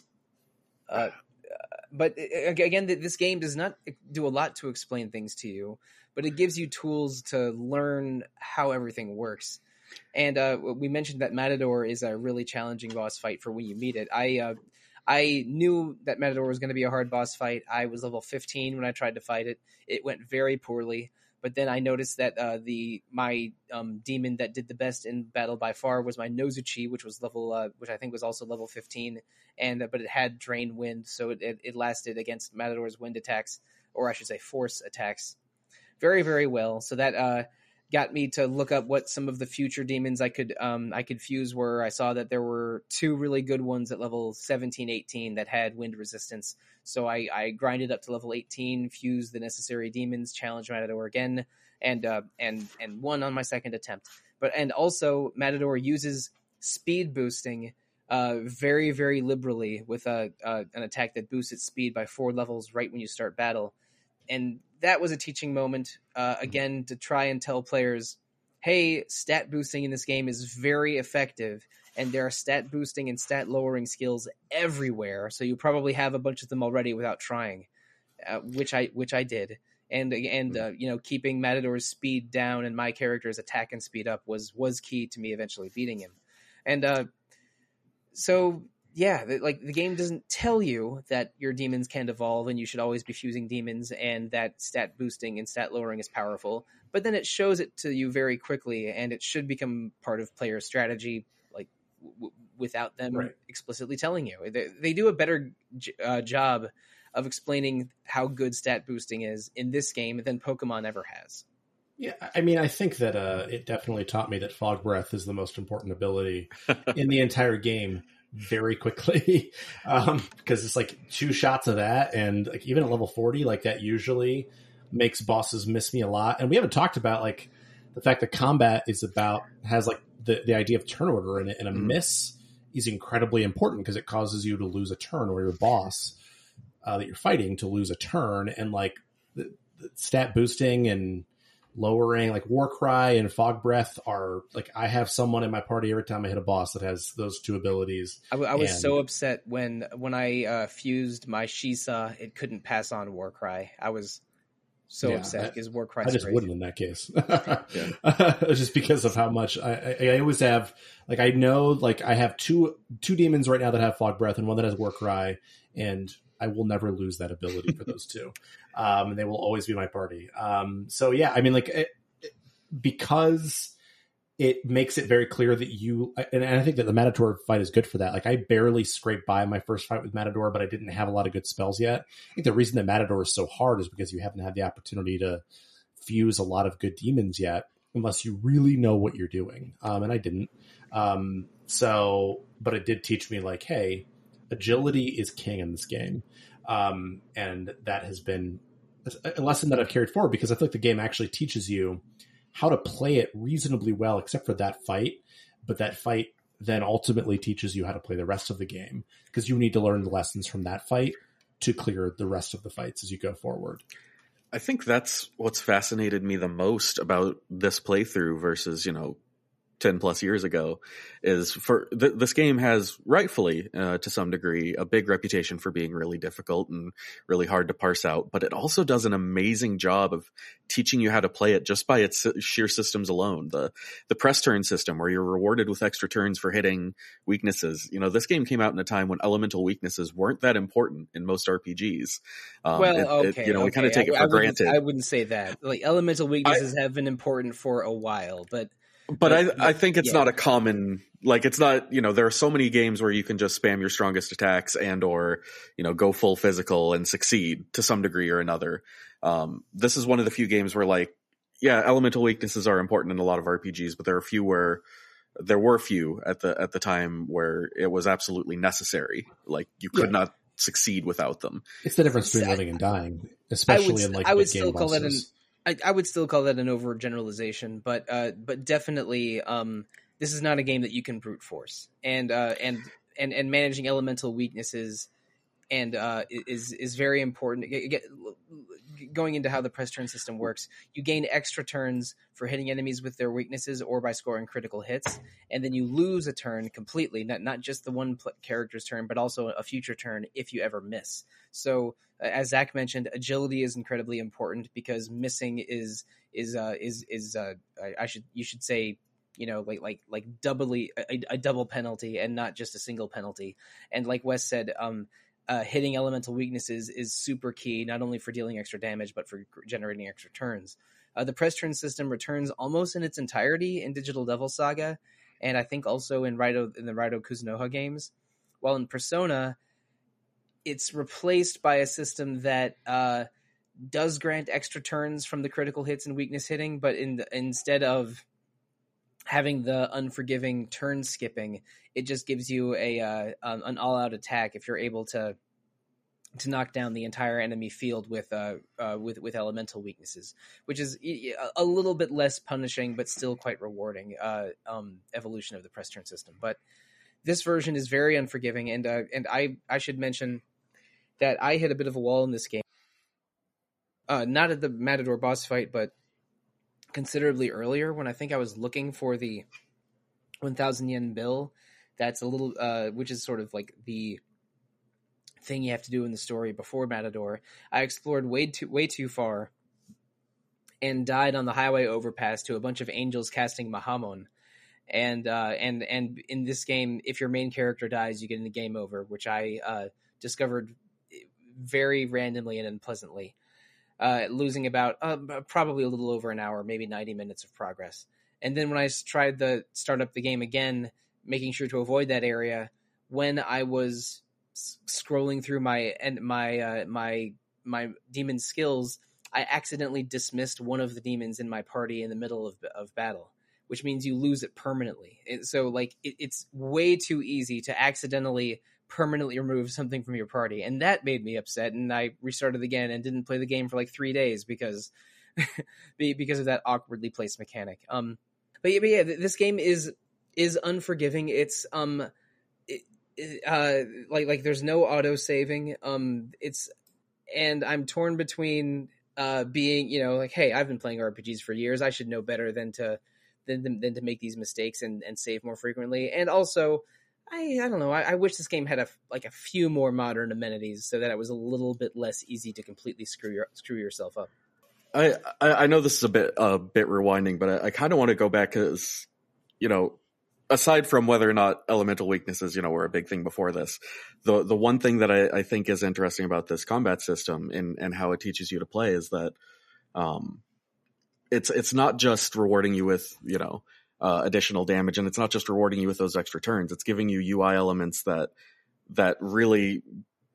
but again, this game does not do a lot to explain things to you, but it gives you tools to learn how everything works. And uh, we mentioned that Matador is a really challenging boss fight for when you meet it. I uh, I knew that Matador was going to be a hard boss fight. I was level 15 when I tried to fight it. It went very poorly. But then I noticed that uh, the my um, demon that did the best in battle by far was my Nozuchi, which was level, uh, which I think was also level 15, and uh, but it had drain wind, so it, it, it lasted against Matador's wind attacks, or I should say force attacks, very very well. So that uh, got me to look up what some of the future demons I could um, I could fuse were. I saw that there were two really good ones at level 17, 18 that had wind resistance. So I, I grinded up to level 18, fused the necessary demons, challenged Matador again, and uh, and and won on my second attempt. But and also Matador uses speed boosting uh, very very liberally with a an attack that boosts its speed by four levels right when you start battle and that was a teaching moment uh, again to try and tell players hey stat boosting in this game is very effective and there are stat boosting and stat lowering skills everywhere so you probably have a bunch of them already without trying uh, which i which i did and and hmm. uh, you know keeping matador's speed down and my character's attack and speed up was was key to me eventually beating him and uh, so yeah, like the game doesn't tell you that your demons can evolve and you should always be fusing demons and that stat boosting and stat lowering is powerful. But then it shows it to you very quickly and it should become part of player strategy, w- without them right. explicitly telling you. They, they do a better j- uh, job of explaining how good stat boosting is in this game than Pokemon ever has. Yeah, I mean, I think that uh, it definitely taught me that fog breath is the most important ability in the entire game very quickly um, because it's like two shots of that, and like even at level forty, like that usually makes bosses miss me a lot. And we haven't talked about like the fact that combat is about has like the the idea of turn order in it, and a mm. miss is incredibly important because it causes you to lose a turn or your boss uh, that you're fighting to lose a turn, and like the, the stat boosting and lowering like Warcry and Fog Breath are like I have someone in my party every time I hit a boss that has those two abilities. I, I was and... so upset when when I uh, fused my Shisa, it couldn't pass on Warcry. I was so yeah, upset because Warcry. I just wouldn't in that case, just because of how much I, I, I, always have. Like I know, like I have two two demons right now that have Fog Breath and one that has war cry, and I will never lose that ability for those two. Um, and they will always be my party. Um, so yeah, I mean, like it, because it makes it very clear that you and I think that the Matador fight is good for that. Like I barely scraped by my first fight with Matador, but I didn't have a lot of good spells yet. I think the reason that Matador is so hard is because you haven't had the opportunity to fuse a lot of good demons yet, unless you really know what you're doing. Um, and I didn't. Um, so, but it did teach me like, hey, agility is king in this game. Um, and that has been a lesson that I've carried forward because I feel like the game actually teaches you how to play it reasonably well, except for that fight. But that fight then ultimately teaches you how to play the rest of the game because you need to learn the lessons from that fight to clear the rest of the fights as you go forward. I think that's what's fascinated me the most about this playthrough versus, you know, 10 plus years ago is for th- this game has rightfully uh, to some degree a big reputation for being really difficult and really hard to parse out but it also does an amazing job of teaching you how to play it just by its sheer systems alone. The the press turn system where you're rewarded with extra turns for hitting weaknesses. You know this game came out in a time when elemental weaknesses weren't that important in most rpgs um, well it, okay it, you know okay. we kind of take I, it for I granted. I wouldn't say that. Like elemental weaknesses I, have been important for a while but but I, I think it's yeah. not a common like it's not you know there are so many games where you can just spam your strongest attacks and or you know go full physical and succeed to some degree or another. Um, this is one of the few games where like yeah elemental weaknesses are important in a lot of RPGs, but there are a few where there were few at the at the time where it was absolutely necessary. Like you could yeah. not succeed without them. It's the difference between living and dying, especially would, in like I would still call it an I, I, would still call that an overgeneralization, but uh, but definitely um, this is not a game that you can brute force, and uh, and and and managing elemental weaknesses and uh, is is very important. Going into how the press turn system works, you gain extra turns for hitting enemies with their weaknesses or by scoring critical hits, and then you lose a turn completely. Not not just the one character's turn, but also a future turn if you ever miss. So, as Zach mentioned, agility is incredibly important because missing is is uh, is is uh, I, I should you should say you know like like like doubly a, a, double penalty and not just a single penalty and like wes said um uh, hitting elemental weaknesses is super key, not only for dealing extra damage, but for generating extra turns. Uh, the press turn system returns almost in its entirety in Digital Devil Saga, and I think also in Raidou in the Raidou Kuzunoha games. While in Persona, it's replaced by a system that uh, does grant extra turns from the critical hits and weakness hitting, but in the, instead of having the unforgiving turn skipping, it just gives you a uh, um, an all out attack if you're able to to knock down the entire enemy field with uh, uh, with with elemental weaknesses, which is a little bit less punishing but still quite rewarding uh, um, evolution of the press turn system. But this version is very unforgiving, and uh, and I I should mention that I hit a bit of a wall in this game. Uh, not at the Matador boss fight, but considerably earlier when I think I was looking for the 1000 yen bill. That's a little, uh, which is sort of like the thing you have to do in the story before Matador. I explored way too way too far and died on the highway overpass to a bunch of angels casting Mahamon. And uh, and and in this game, if your main character dies, you get in the game over, which I uh, discovered very randomly and unpleasantly uh, losing about uh, probably a little over an hour, maybe 90 minutes of progress. And then when I tried to start up the game again, making sure to avoid that area, when I was scrolling through my and my uh, my my demon skills, I accidentally dismissed one of the demons in my party in the middle of of battle, which means you lose it permanently. It, so like it, it's way too easy to accidentally permanently remove something from your party, and that made me upset. And I restarted again and didn't play the game for like three days because because of that awkwardly placed mechanic. Um, but yeah, but yeah, this game is is unforgiving. It's um, uh, like like there's no auto saving. Um, it's and I'm torn between uh being you know like hey I've been playing RPGs for years I should know better than to than, than to make these mistakes and and save more frequently and also I I don't know. I, I, wish this game had a like a few more modern amenities so that it was a little bit less easy to completely screw your screw yourself up. I I know this is a bit a bit rewinding, but I, I kind of want to go back because you know, aside from whether or not elemental weaknesses you know were a big thing before this, the the one thing that I, I think is interesting about this combat system and and how it teaches you to play is that um, it's it's not just rewarding you with you know uh, additional damage, and it's not just rewarding you with those extra turns. It's giving you UI elements that that really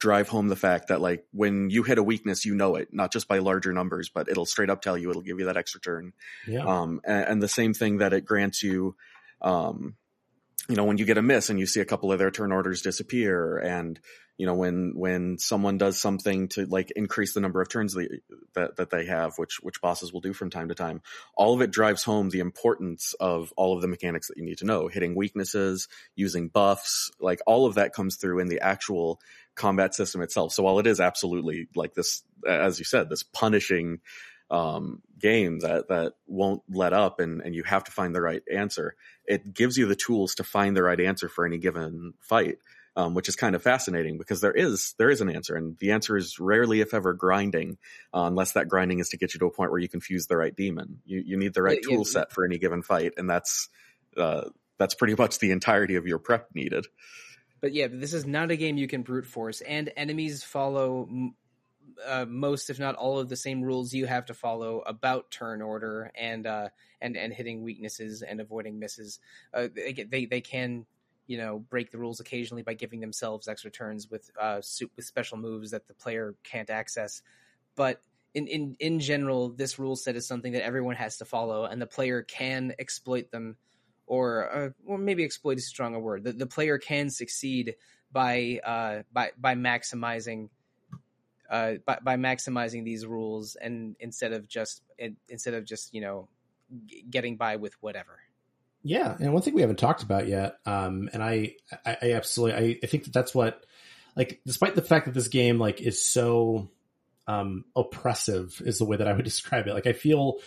drive home the fact that like when you hit a weakness, you know it, not just by larger numbers, but it'll straight up tell you it'll give you that extra turn. Yeah. Um, and, and the same thing that it grants you, um, you know, when you get a miss and you see a couple of their turn orders disappear and you know when when someone does something to like increase the number of turns that, that that they have which which bosses will do from time to time all of it drives home the importance of all of the mechanics that you need to know. Hitting weaknesses using buffs like all of that comes through in the actual combat system itself. So while it is absolutely like this as you said this punishing um, game that that won't let up and and you have to find the right answer it gives you the tools to find the right answer for any given fight um, which is kind of fascinating because there is there is an answer, and the answer is rarely, if ever, grinding, uh, unless that grinding is to get you to a point where you can fuse the right demon. You you need the right tool set for any given fight, and that's uh, that's pretty much the entirety of your prep needed. But yeah, this is not a game you can brute force, and enemies follow uh, most, if not all, of the same rules you have to follow about turn order and uh, and and hitting weaknesses and avoiding misses. Uh, they, they they can you know break the rules occasionally by giving themselves extra turns with uh with special moves that the player can't access but in in in general this rule set is something that everyone has to follow and the player can exploit them or uh, or maybe exploit is a stronger word the, the player can succeed by uh by by maximizing uh, by, by maximizing these rules and instead of just instead of just you know getting by with whatever. Yeah, and one thing we haven't talked about yet, um, and I, I, I absolutely, I, I, think that that's what, like, despite the fact that this game like is so um, oppressive, is the way that I would describe it. Like, I feel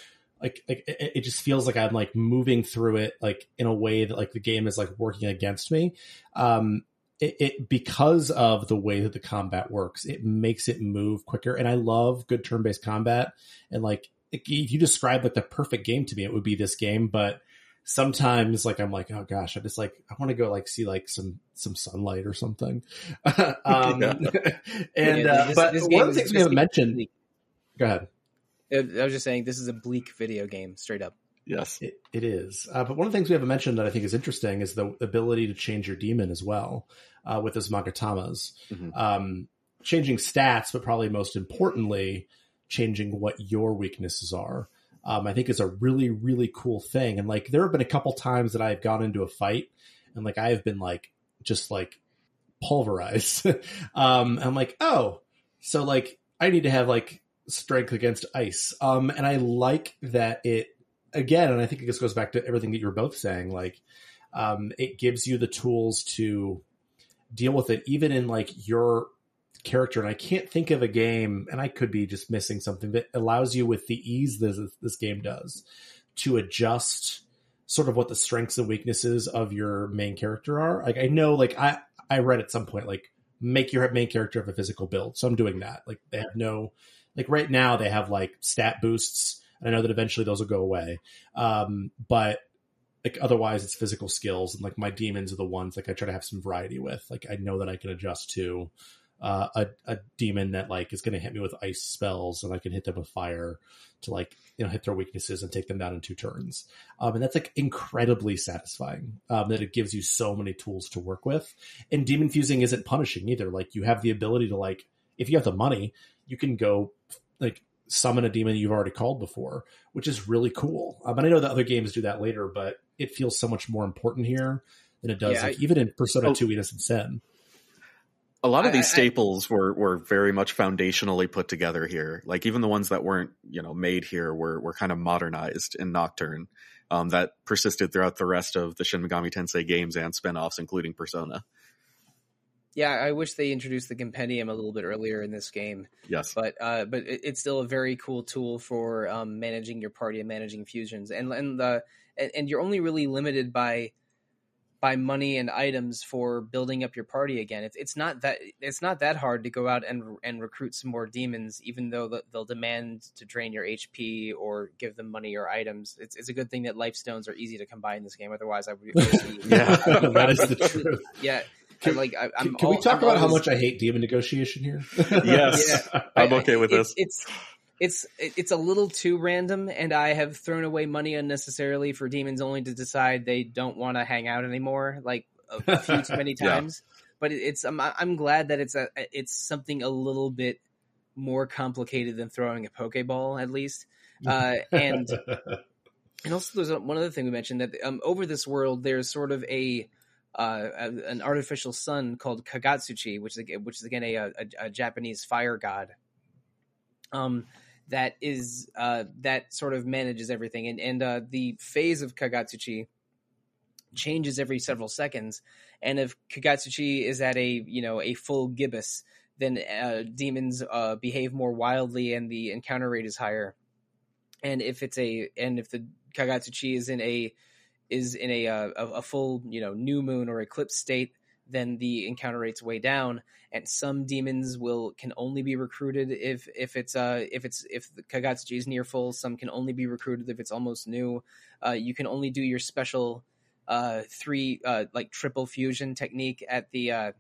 like, like it, it, just feels like I'm like moving through it like in a way that like the game is like working against me. Um, it, it, because of the way that the combat works, it makes it move quicker. And I love good turn based combat. And like if you describe like the perfect game to me, it would be this game. But sometimes like I'm like, oh gosh, I just like I want to go like see like some some sunlight or something. um, and yeah, uh, this, but this one of the things we haven't mentioned. Bleak. Go ahead. I was just saying this is a bleak video game, straight up. Yes, it, it is. Uh, but one of the things we haven't mentioned that I think is interesting is the ability to change your demon as well uh, with those magatamas. Mm-hmm. Um, changing stats, but probably most importantly, changing what your weaknesses are. Um, I think is a really, really cool thing. And like, there have been a couple times that I've gone into a fight and like, I have been like, just like pulverized. um, I'm like, oh, so like, I need to have like strength against ice. Um, and I like that it again, and I think it just goes back to everything that you were both saying. Like, um, it gives you the tools to deal with it, even in like your character. And I can't think of a game, and I could be just missing something that allows you with the ease this this game does to adjust sort of what the strengths and weaknesses of your main character are. Like I know, like I I read at some point like make your main character have a physical build, so I'm doing that. Like they have no like right now they have like stat boosts And I know that eventually those will go away. Um, but like otherwise it's physical skills and like my demons are the ones like I try to have some variety with. Like I know that I can adjust to uh, a, a demon that like is going to hit me with ice spells and I can hit them with fire to like you know hit their weaknesses and take them down in two turns. Um, and that's like incredibly satisfying. Um, that it gives you so many tools to work with. And demon fusing isn't punishing either. Like you have the ability to like if you have the money, you can go like summon a demon you've already called before, which is really cool. Um, and I know that other games do that later, but it feels so much more important here than it does yeah, like, I, even in Persona oh, 2 Innocent Sin. A lot of these I, staples I, were were very much foundationally put together here. Like even the ones that weren't, you know, made here were were kind of modernized in Nocturne. Um, that persisted throughout the rest of the Shin Megami Tensei games and spin-offs, including Persona. Yeah, I wish they introduced the compendium a little bit earlier in this game. Yes, but uh, but it, it's still a very cool tool for um, managing your party and managing fusions, and and the and, and you're only really limited by by money and items for building up your party again. It's it's not that it's not that hard to go out and and recruit some more demons, even though they'll demand to drain your HP or give them money or items. It's it's a good thing that life stones are easy to come by in this game. Otherwise, I would. yeah, that is the truth. Yeah, can, like I, can, can all, we talk I'm about always, how much I hate demon negotiation here? yes, yeah, I'm okay with this. It's it's it's a little too random, and I have thrown away money unnecessarily for demons only to decide they don't want to hang out anymore, like a few too many times. yeah. But it's I'm I'm glad that it's a it's something a little bit more complicated than throwing a pokeball, at least. Uh, and and also there's one other thing we mentioned that um, over this world there's sort of a uh, an artificial sun called Kagutsuchi, which is which is again a, a, a Japanese fire god. Um, that is uh, that sort of manages everything, and and uh, the phase of Kagutsuchi changes every several seconds. And if Kagutsuchi is at a you know a full gibbous, then uh, demons uh, behave more wildly, and the encounter rate is higher. And if it's a and if the Kagutsuchi is in a is in a, uh, a, a full you know new moon or eclipse state, then the encounter rate's way down. And some demons will can only be recruited if if it's uh if it's if the Kagutsuchi is near full. Some can only be recruited if it's almost new. Uh, you can only do your special uh three uh like triple fusion technique at the uh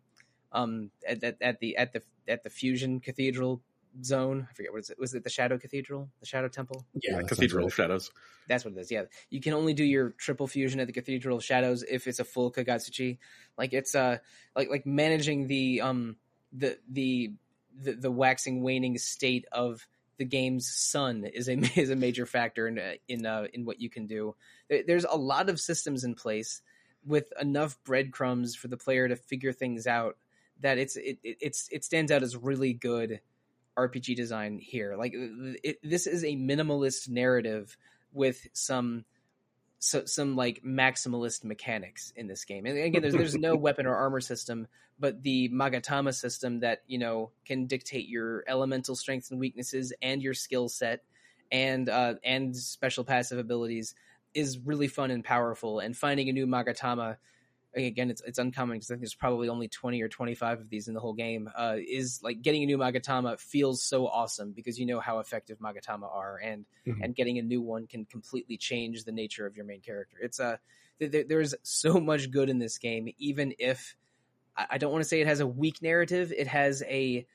um at, at, at the at the at the fusion cathedral zone. I forget what is it. Was it the Shadow Cathedral, the Shadow Temple? Yeah, yeah Cathedral of Shadows. That's what it is. Yeah, you can only do your triple fusion at the Cathedral of Shadows if it's a full Kagutsuchi. Like it's uh like like managing the um the the the, the waxing waning state of the game's sun is a is a major factor in uh, in uh, in what you can do. There's a lot of systems in place with enough breadcrumbs for the player to figure things out that it's it, it's it stands out as really good RPG design here. Like it, this is a minimalist narrative with some so, some like maximalist mechanics in this game. And again, there's there's no weapon or armor system, but the Magatama system that you know can dictate your elemental strengths and weaknesses and your skill set and uh, and special passive abilities is really fun and powerful. And finding a new Magatama again, it's it's uncommon because I think there's probably only 20 or 25 of these in the whole game. Uh, is like getting a new Magatama feels so awesome because you know how effective Magatama are, and mm-hmm. and getting a new one can completely change the nature of your main character. It's a uh, th- there's so much good in this game, even if I, I don't want to say it has a weak narrative. It has a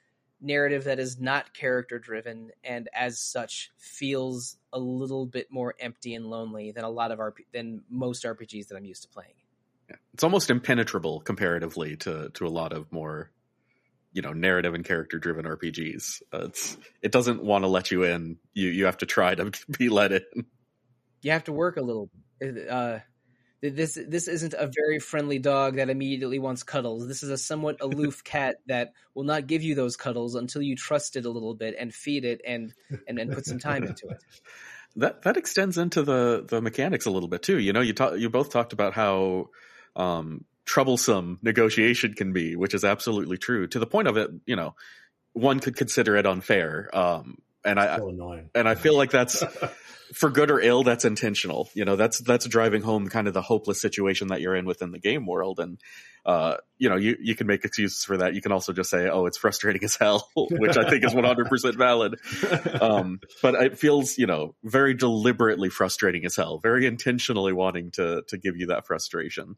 narrative that is not character driven and as such feels a little bit more empty and lonely than a lot of RP- than most RPGs that I'm used to playing. It's almost impenetrable comparatively to to a lot of more, you know, narrative and character driven RPGs. Uh, it's it doesn't want to let you in. You you have to try to be let in. You have to work a little. Uh, this this isn't a very friendly dog that immediately wants cuddles. This is a somewhat aloof cat that will not give you those cuddles until you trust it a little bit and feed it and and, and put some time into it. That that extends into the the mechanics a little bit too. You know, you talk, you both talked about how um, troublesome negotiation can be, which is absolutely true. To the point of it, you know, one could consider it unfair. Um, and I and I feel like that's for good or ill. That's intentional. You know, that's that's driving home kind of the hopeless situation that you're in within the game world. And uh, you know, you you can make excuses for that. You can also just say, "Oh, it's frustrating as hell," which I think is 100 percent valid. Um, but it feels, you know, very deliberately frustrating as hell. Very intentionally wanting to to give you that frustration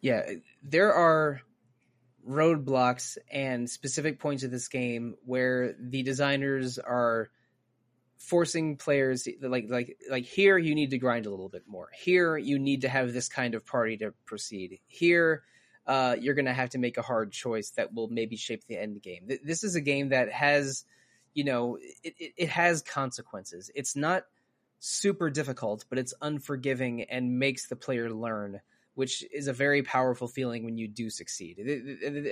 yeah, there are roadblocks and specific points of this game where the designers are forcing players like like like here you need to grind a little bit more here you need to have this kind of party to proceed here uh, you're going to have to make a hard choice that will maybe shape the end game this is a game that has you know it, it, it has consequences it's not super difficult but it's unforgiving and makes the player learn which is a very powerful feeling when you do succeed.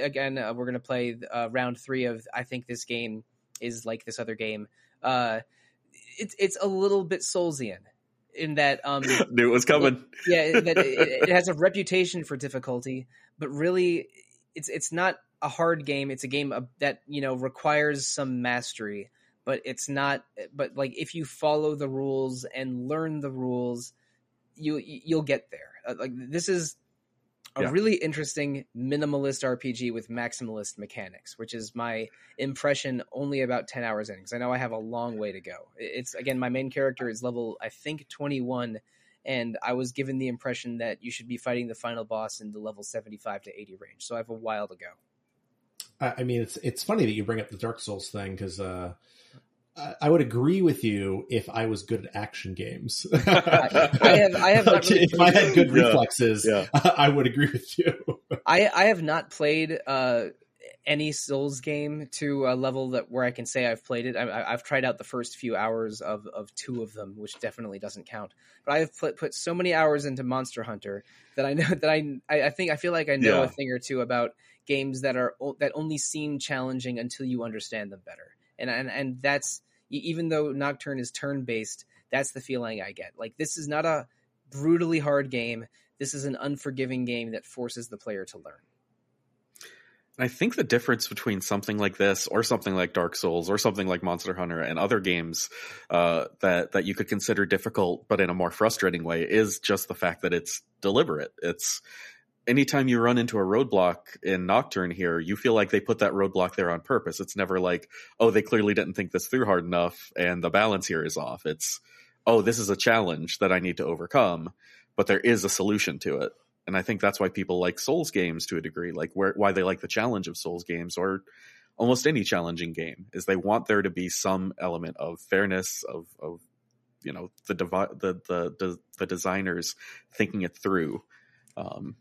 Again, uh, we're going to play uh, round three of. I think this game is like this other game. Uh, it's it's a little bit Soulsian in that um, knew it was coming. yeah, that it, it has a reputation for difficulty, but really, it's it's not a hard game. It's a game that you know requires some mastery, but it's not. But like if you follow the rules and learn the rules, you you'll get there. Uh, like this is a yeah. really interesting minimalist RPG with maximalist mechanics, which is my impression only about 10 hours in because I know I have a long way to go. It's again, my main character is level, I think, 21, and I was given the impression that you should be fighting the final boss in the level 75 to 80 range. So I have a while to go. I mean, it's it's funny that you bring up the Dark Souls thing because uh, I would agree with you if I was good at action games. I, have, I have not really if I had good yeah, reflexes, yeah. I would agree with you. I, I have not played uh, any Souls game to a level that where I can say I've played it. I, have tried out the first few hours of, of two of them, which definitely doesn't count. But I have put, put so many hours into Monster Hunter that I know that I I think I feel like I know yeah. a thing or two about games that are that only seem challenging until you understand them better. And and and that's even though Nocturne is turn based, that's the feeling I get. Like this is not a brutally hard game. This is an unforgiving game that forces the player to learn. I think the difference between something like this, or something like Dark Souls, or something like Monster Hunter, and other games uh, that that you could consider difficult, but in a more frustrating way, is just the fact that it's deliberate. It's anytime you run into a roadblock in Nocturne here, you feel like they put that roadblock there on purpose. It's never like, oh, they clearly didn't think this through hard enough and the balance here is off. It's, oh, this is a challenge that I need to overcome, but there is a solution to it. And I think that's why people like Souls games to a degree, like where, why they like the challenge of Souls games or almost any challenging game is they want there to be some element of fairness of, of you know, the, devi- the, the, the, the designers thinking it through. Um,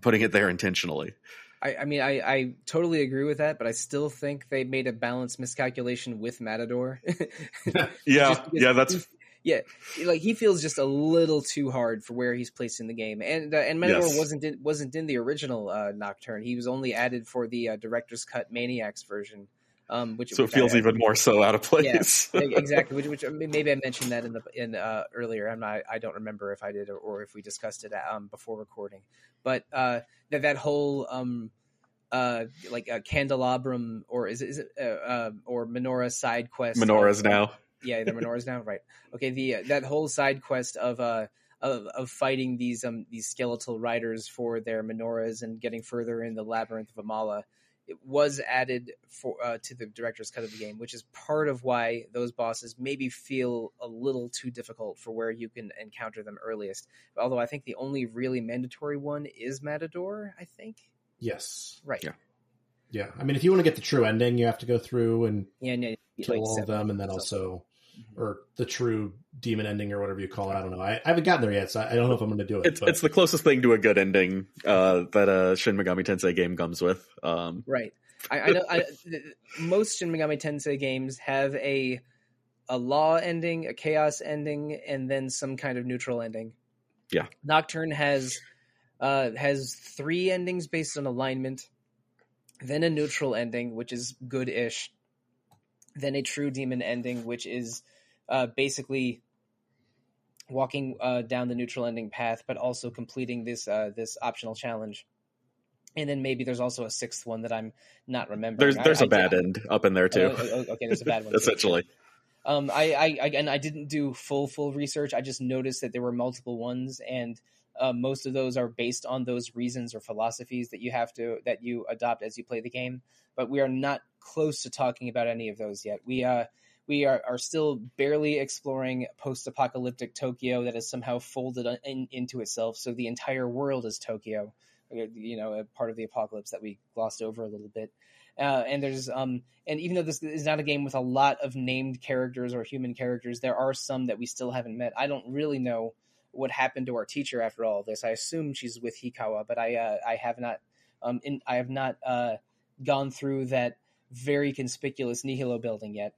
putting it there intentionally. I, I mean, I, I, totally agree with that, but I still think they made a balance miscalculation with Matador. yeah, yeah, that's yeah. Like he feels just a little too hard for where he's placed in the game, and uh, and Matador yes. wasn't in, wasn't in the original uh, Nocturne. He was only added for the uh, director's cut Maniacs version. Um, which so it feels I, even more so out of place. Yeah, exactly. Which, which maybe I mentioned that in the in uh, earlier. I'm not. I don't remember if I did or, or if we discussed it um, before recording. But uh, that that whole um, uh, like a candelabrum or is it, is it uh, uh, or menorah side quest? Menorahs now. Yeah, the menorahs now. Right. Okay. The uh, that whole side quest of uh of, of fighting these um these skeletal riders for their menorahs and getting further in the labyrinth of Amala it was added for uh, to the director's cut of the game, which is part of why those bosses maybe feel a little too difficult for where you can encounter them earliest. Although I think the only really mandatory one is Matador. I think. Yes. Right. Yeah. Yeah. I mean, if you want to get the true ending, you have to go through and yeah, yeah kill like all of them, and then also or the true demon ending or whatever you call it. I don't know. I, I haven't gotten there yet, so I, don't know if I'm going to do it. It's, it's the closest thing to a good ending uh, that a Shin Megami Tensei game comes with. Um, right. I, I know I, most Shin Megami Tensei games have a a law ending, a chaos ending, and then some kind of neutral ending. Yeah. Nocturne has uh, has three endings based on alignment, then a neutral ending, which is good-ish, then a true demon ending, which is uh, basically walking uh, down the neutral ending path, but also completing this uh, this optional challenge. And then maybe there's also a sixth one that I'm not remembering. There's there's I, a I, bad end up in there too. Oh, oh, okay, there's a bad one. Essentially. Um, I, I again, I didn't do full full research. I just noticed that there were multiple ones, and uh, most of those are based on those reasons or philosophies that you have to that you adopt as you play the game. But we are not close to talking about any of those yet. We uh we are, are still barely exploring post-apocalyptic Tokyo that is somehow folded in, into itself. So the entire world is Tokyo, uh, you know, a part of the apocalypse that we glossed over a little bit. Uh, and there's um and even though this is not a game with a lot of named characters or human characters, there are some that we still haven't met. I don't really know what happened to our teacher after all of this. I assume she's with Hikawa, but I uh, I have not um in, I have not uh gone through that very conspicuous Nihilo building yet.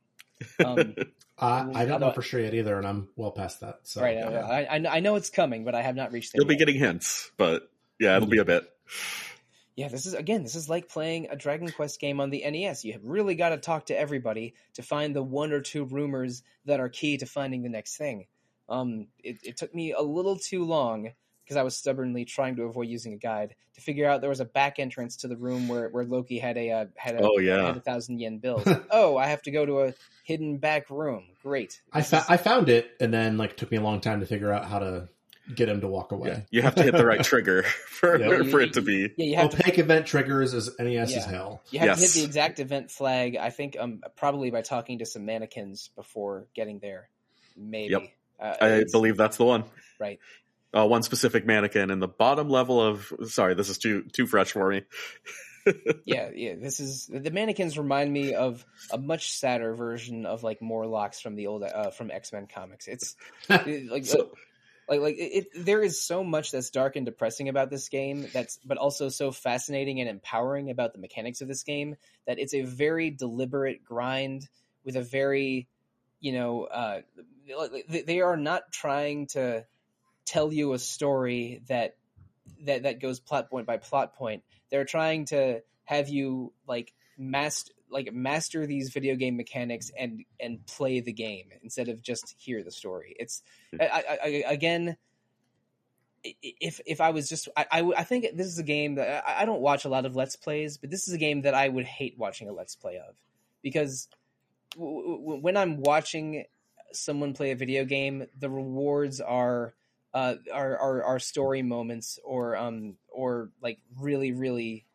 Um, uh, I don't know for sure yet either, and I'm well past that. So right, yeah. I, I know it's coming, but I have not reached there. You'll be getting hints, but yeah, it'll be a bit. Yeah, this is again. This is like playing a Dragon Quest game on the NES. You have really got to talk to everybody to find the one or two rumors that are key to finding the next thing. Um, it, it took me a little too long because I was stubbornly trying to avoid using a guide to figure out there was a back entrance to the room where, where Loki had a uh, had a oh yeah had a thousand yen bill. oh, I have to go to a hidden back room. Great. I fa- I found it, and then like took me a long time to figure out how to get him to walk away. Yeah, you have to hit the right trigger for yep. for it to be. Yeah, you have opaque to... event triggers as NES yeah. hell. You have yes. to hit the exact event flag. I think um probably by talking to some mannequins before getting there. Maybe. Yep. Uh, I believe that's the one. Right uh, one specific mannequin in the bottom level of. Sorry, this is too too fresh for me. yeah, yeah. This is the mannequins remind me of a much sadder version of like Morlocks from the old uh, from X Men comics. It's like. so, like like it, it, there is so much that's dark and depressing about this game that's but also so fascinating and empowering about the mechanics of this game that it's a very deliberate grind with a very you know uh, they are not trying to tell you a story that that that goes plot point by plot point. They're trying to have you like master like master these video game mechanics and and play the game instead of just hear the story. It's hmm. I, I, again if if I was just I, I, I think this is a game that I, I don't watch a lot of let's plays, but this is a game that I would hate watching a let's play of because when I'm watching someone play a video game, the rewards are uh, are, are are story moments or um or like really really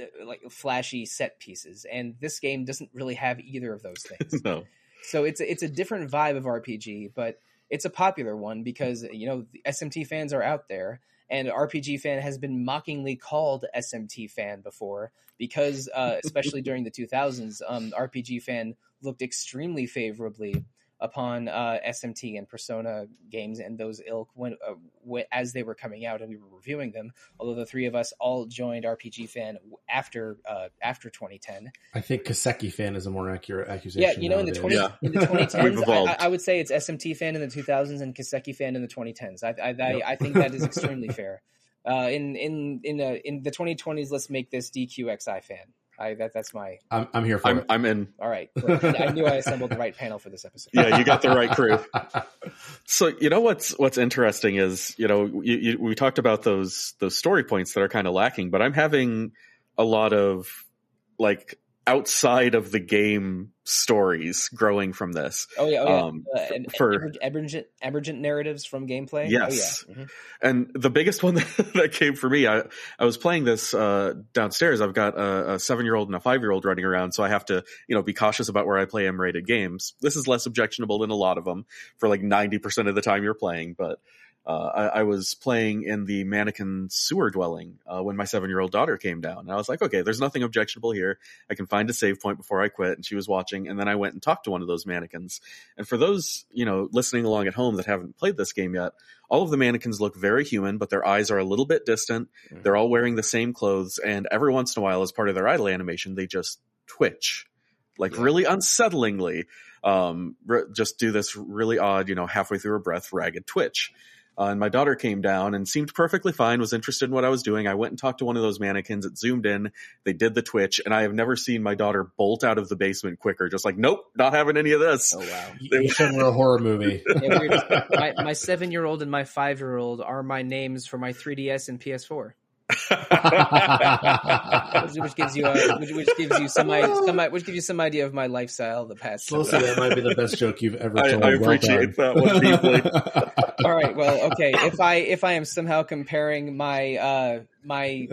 uh, like flashy set pieces, and this game doesn't really have either of those things. no. So it's a, it's a different vibe of RPG, but it's a popular one because you know the SMT fans are out there, and RPG fan has been mockingly called SMT fan before because, uh, especially during the 2000s, um, RPG fan looked extremely favorably upon uh, SMT and Persona games and those ilk when, uh, when, as they were coming out and we were reviewing them. Although the three of us all joined RPG fan after uh, after 2010. I think Kiseki fan is a more accurate accusation. Yeah, you know, in the 20 yeah. in the 2010s, I, I, would say it's SMT fan in the 2000s and Kiseki fan in the 2010s. I I, yep. I, I think that is extremely fair. Uh, in in in the in the 2020s, let's make this DQXI fan. I that that's my. I'm, I'm here for I'm, it. I'm in. All right, I knew I assembled the right panel for this episode. Yeah, you got the right crew. so you know what's what's interesting is you know you, you, we talked about those those story points that are kind of lacking, but I'm having a lot of like outside of the game stories growing from this. Oh yeah, oh, yeah. Um, uh, and for emergent, emergent narratives from gameplay. Yes, oh, yeah. mm-hmm. and the biggest one that came for me, I I was playing this uh, downstairs. I've got a, a seven year old and a five year old running around, so I have to you know be cautious about where I play M rated games. This is less objectionable than a lot of them for like ninety percent of the time you're playing, but uh, I, I, was playing in the mannequin sewer dwelling uh, when my seven year old daughter came down. And I was like, okay, there's nothing objectionable here. I can find a save point before I quit. And she was watching. And then I went and talked to one of those mannequins. And for those, you know, listening along at home that haven't played this game yet, all of the mannequins look very human, but their eyes are a little bit distant. Mm-hmm. They're all wearing the same clothes. And every once in a while, as part of their idle animation, they just twitch like yeah. really unsettlingly. Um, just do this really odd, you know, halfway through a breath, ragged twitch. Uh, and my daughter came down and seemed perfectly fine, was interested in what I was doing. I went and talked to one of those mannequins. It zoomed in. They did the twitch, and I have never seen my daughter bolt out of the basement quicker. Just like, nope, not having any of this. Oh wow! You said we're a horror movie. Yeah, my, my seven-year-old and my five-year-old are my names for my 3DS and PS4 which, gives you a, which, which, gives you some, some which gives you some idea of my lifestyle the past. Mostly that might be the best joke you've ever told. I, I appreciate well that one deeply. All right, well, okay. If I if I am somehow comparing my uh, my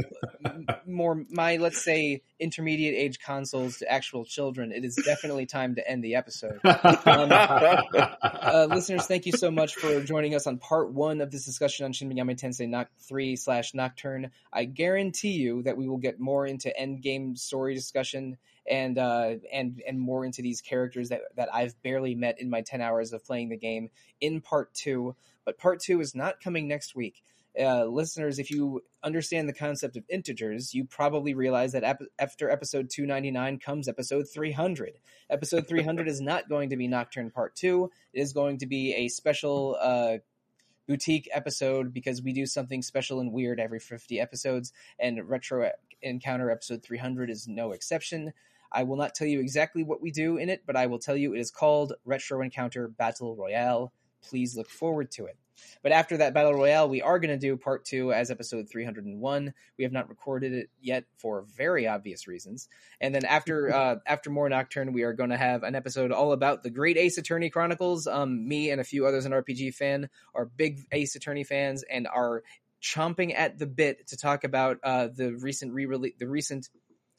more my let's say intermediate age consoles to actual children, it is definitely time to end the episode. Um, uh, listeners, thank you so much for joining us on part one of this discussion on Shin Megami Tensei Knock Three slash Nocturne. I guarantee you that we will get more into end game story discussion and uh, and and more into these characters that that I've barely met in my ten hours of playing the game in part two. But part two is not coming next week uh, listeners, if you understand the concept of integers, you probably realize that after episode 299 comes episode 300. Episode 300 is not going to be Nocturne Part 2. It is going to be a special uh, boutique episode because we do something special and weird every 50 episodes, and Retro Encounter episode 300 is no exception. I will not tell you exactly what we do in it, but I will tell you it is called Retro Encounter Battle Royale. Please look forward to it. But after that battle royale, we are going to do part two as episode 301. We have not recorded it yet for very obvious reasons. And then after uh, after more Nocturne, we are going to have an episode all about the Great Ace Attorney Chronicles. Um, me and a few others in RPG fan are big Ace Attorney fans and are chomping at the bit to talk about uh, the recent re-release, the recent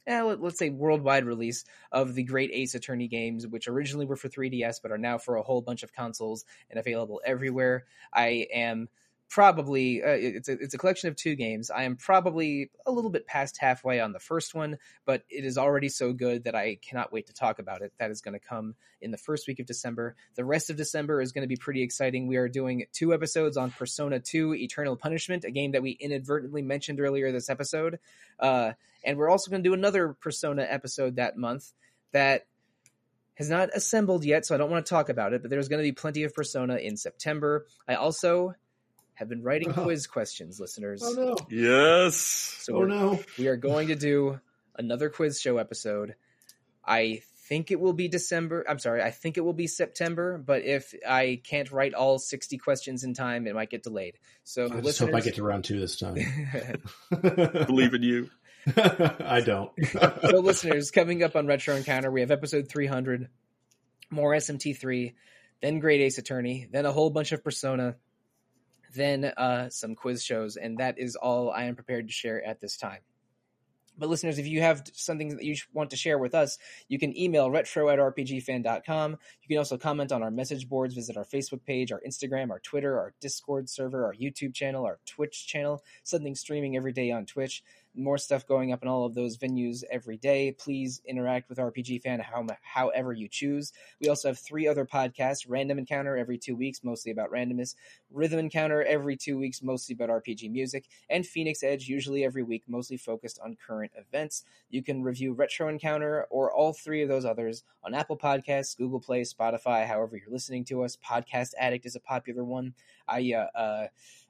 eh, let, us say worldwide release of the great Ace Attorney games, which originally were for 3DS but are now for a whole bunch of consoles and available everywhere. I am probably uh, it's a it's a collection of two games. I am probably a little bit past halfway on the first one, but it is already so good that I cannot wait to talk about it. That is going to come in the first week of December. The rest of December is going to be pretty exciting. We are doing two episodes on Persona 2 Eternal Punishment, a game that we inadvertently mentioned earlier this episode. Uh, and we're also going to do another Persona episode that month that has not assembled yet, so I don't want to talk about it, but there's going to be plenty of Persona in September. I also have been writing oh. quiz questions, listeners. Oh no. Yes. So oh no. We are going to do another quiz show episode. I think it will be December. I'm sorry, I think it will be September, but if I can't write all 60 questions in time, it might get delayed. So I just hope I get to round two this time. Believe in you. I don't. so, listeners, coming up on Retro Encounter, we have episode 300, more SMT3, then Great Ace Attorney, then a whole bunch of Persona, then uh, some quiz shows, and that is all I am prepared to share at this time. But listeners, if you have something that you want to share with us, you can email retro at rpgfan.com. You can also comment on our message boards, visit our Facebook page, our Instagram, our Twitter, our Discord server, our YouTube channel, our Twitch channel, something streaming every day on Twitch more stuff going up in all of those venues every day. Please interact with RPG Fan how, however you choose. We also have three other podcasts Random Encounter every two weeks, mostly about randomness, Rhythm Encounter every two weeks, mostly about RPG music, and Phoenix Edge usually every week, mostly focused on current events. You can review Retro Encounter or all three of those others on Apple Podcasts, Google Play, Spotify, however you're listening to us. Podcast Addict is a popular one. I, uh, uh,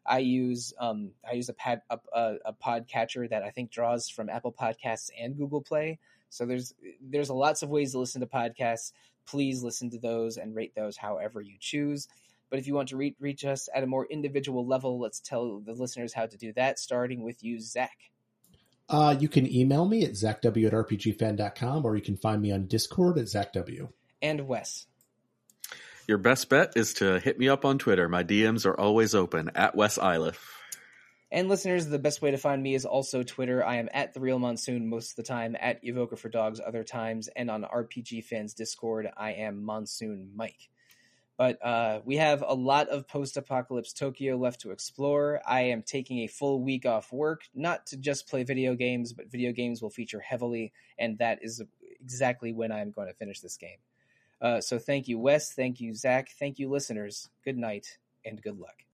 I use um, I use a pad a, a, a pod that I think draws from Apple Podcasts and Google Play. So there's there's lots of ways to listen to podcasts. Please listen to those and rate those however you choose. But if you want to re- reach us at a more individual level, let's tell the listeners how to do that, starting with you, Zach. Uh, you can email me at zachw at rpgfan.com or you can find me on Discord at zachw. And Wes. Your best bet is to hit me up on Twitter. My DMs are always open at Wes Iliff. And listeners, the best way to find me is also Twitter. I am at the Real Monsoon most of the time, at Evoker for Dogs other times, and on RPG Fans Discord, I am Monsoon Mike. But uh, we have a lot of post apocalypse Tokyo left to explore. I am taking a full week off work, not to just play video games, but video games will feature heavily, and that is exactly when I'm going to finish this game. Uh, so thank you, Wes. Thank you, Zach. Thank you, listeners. Good night and good luck.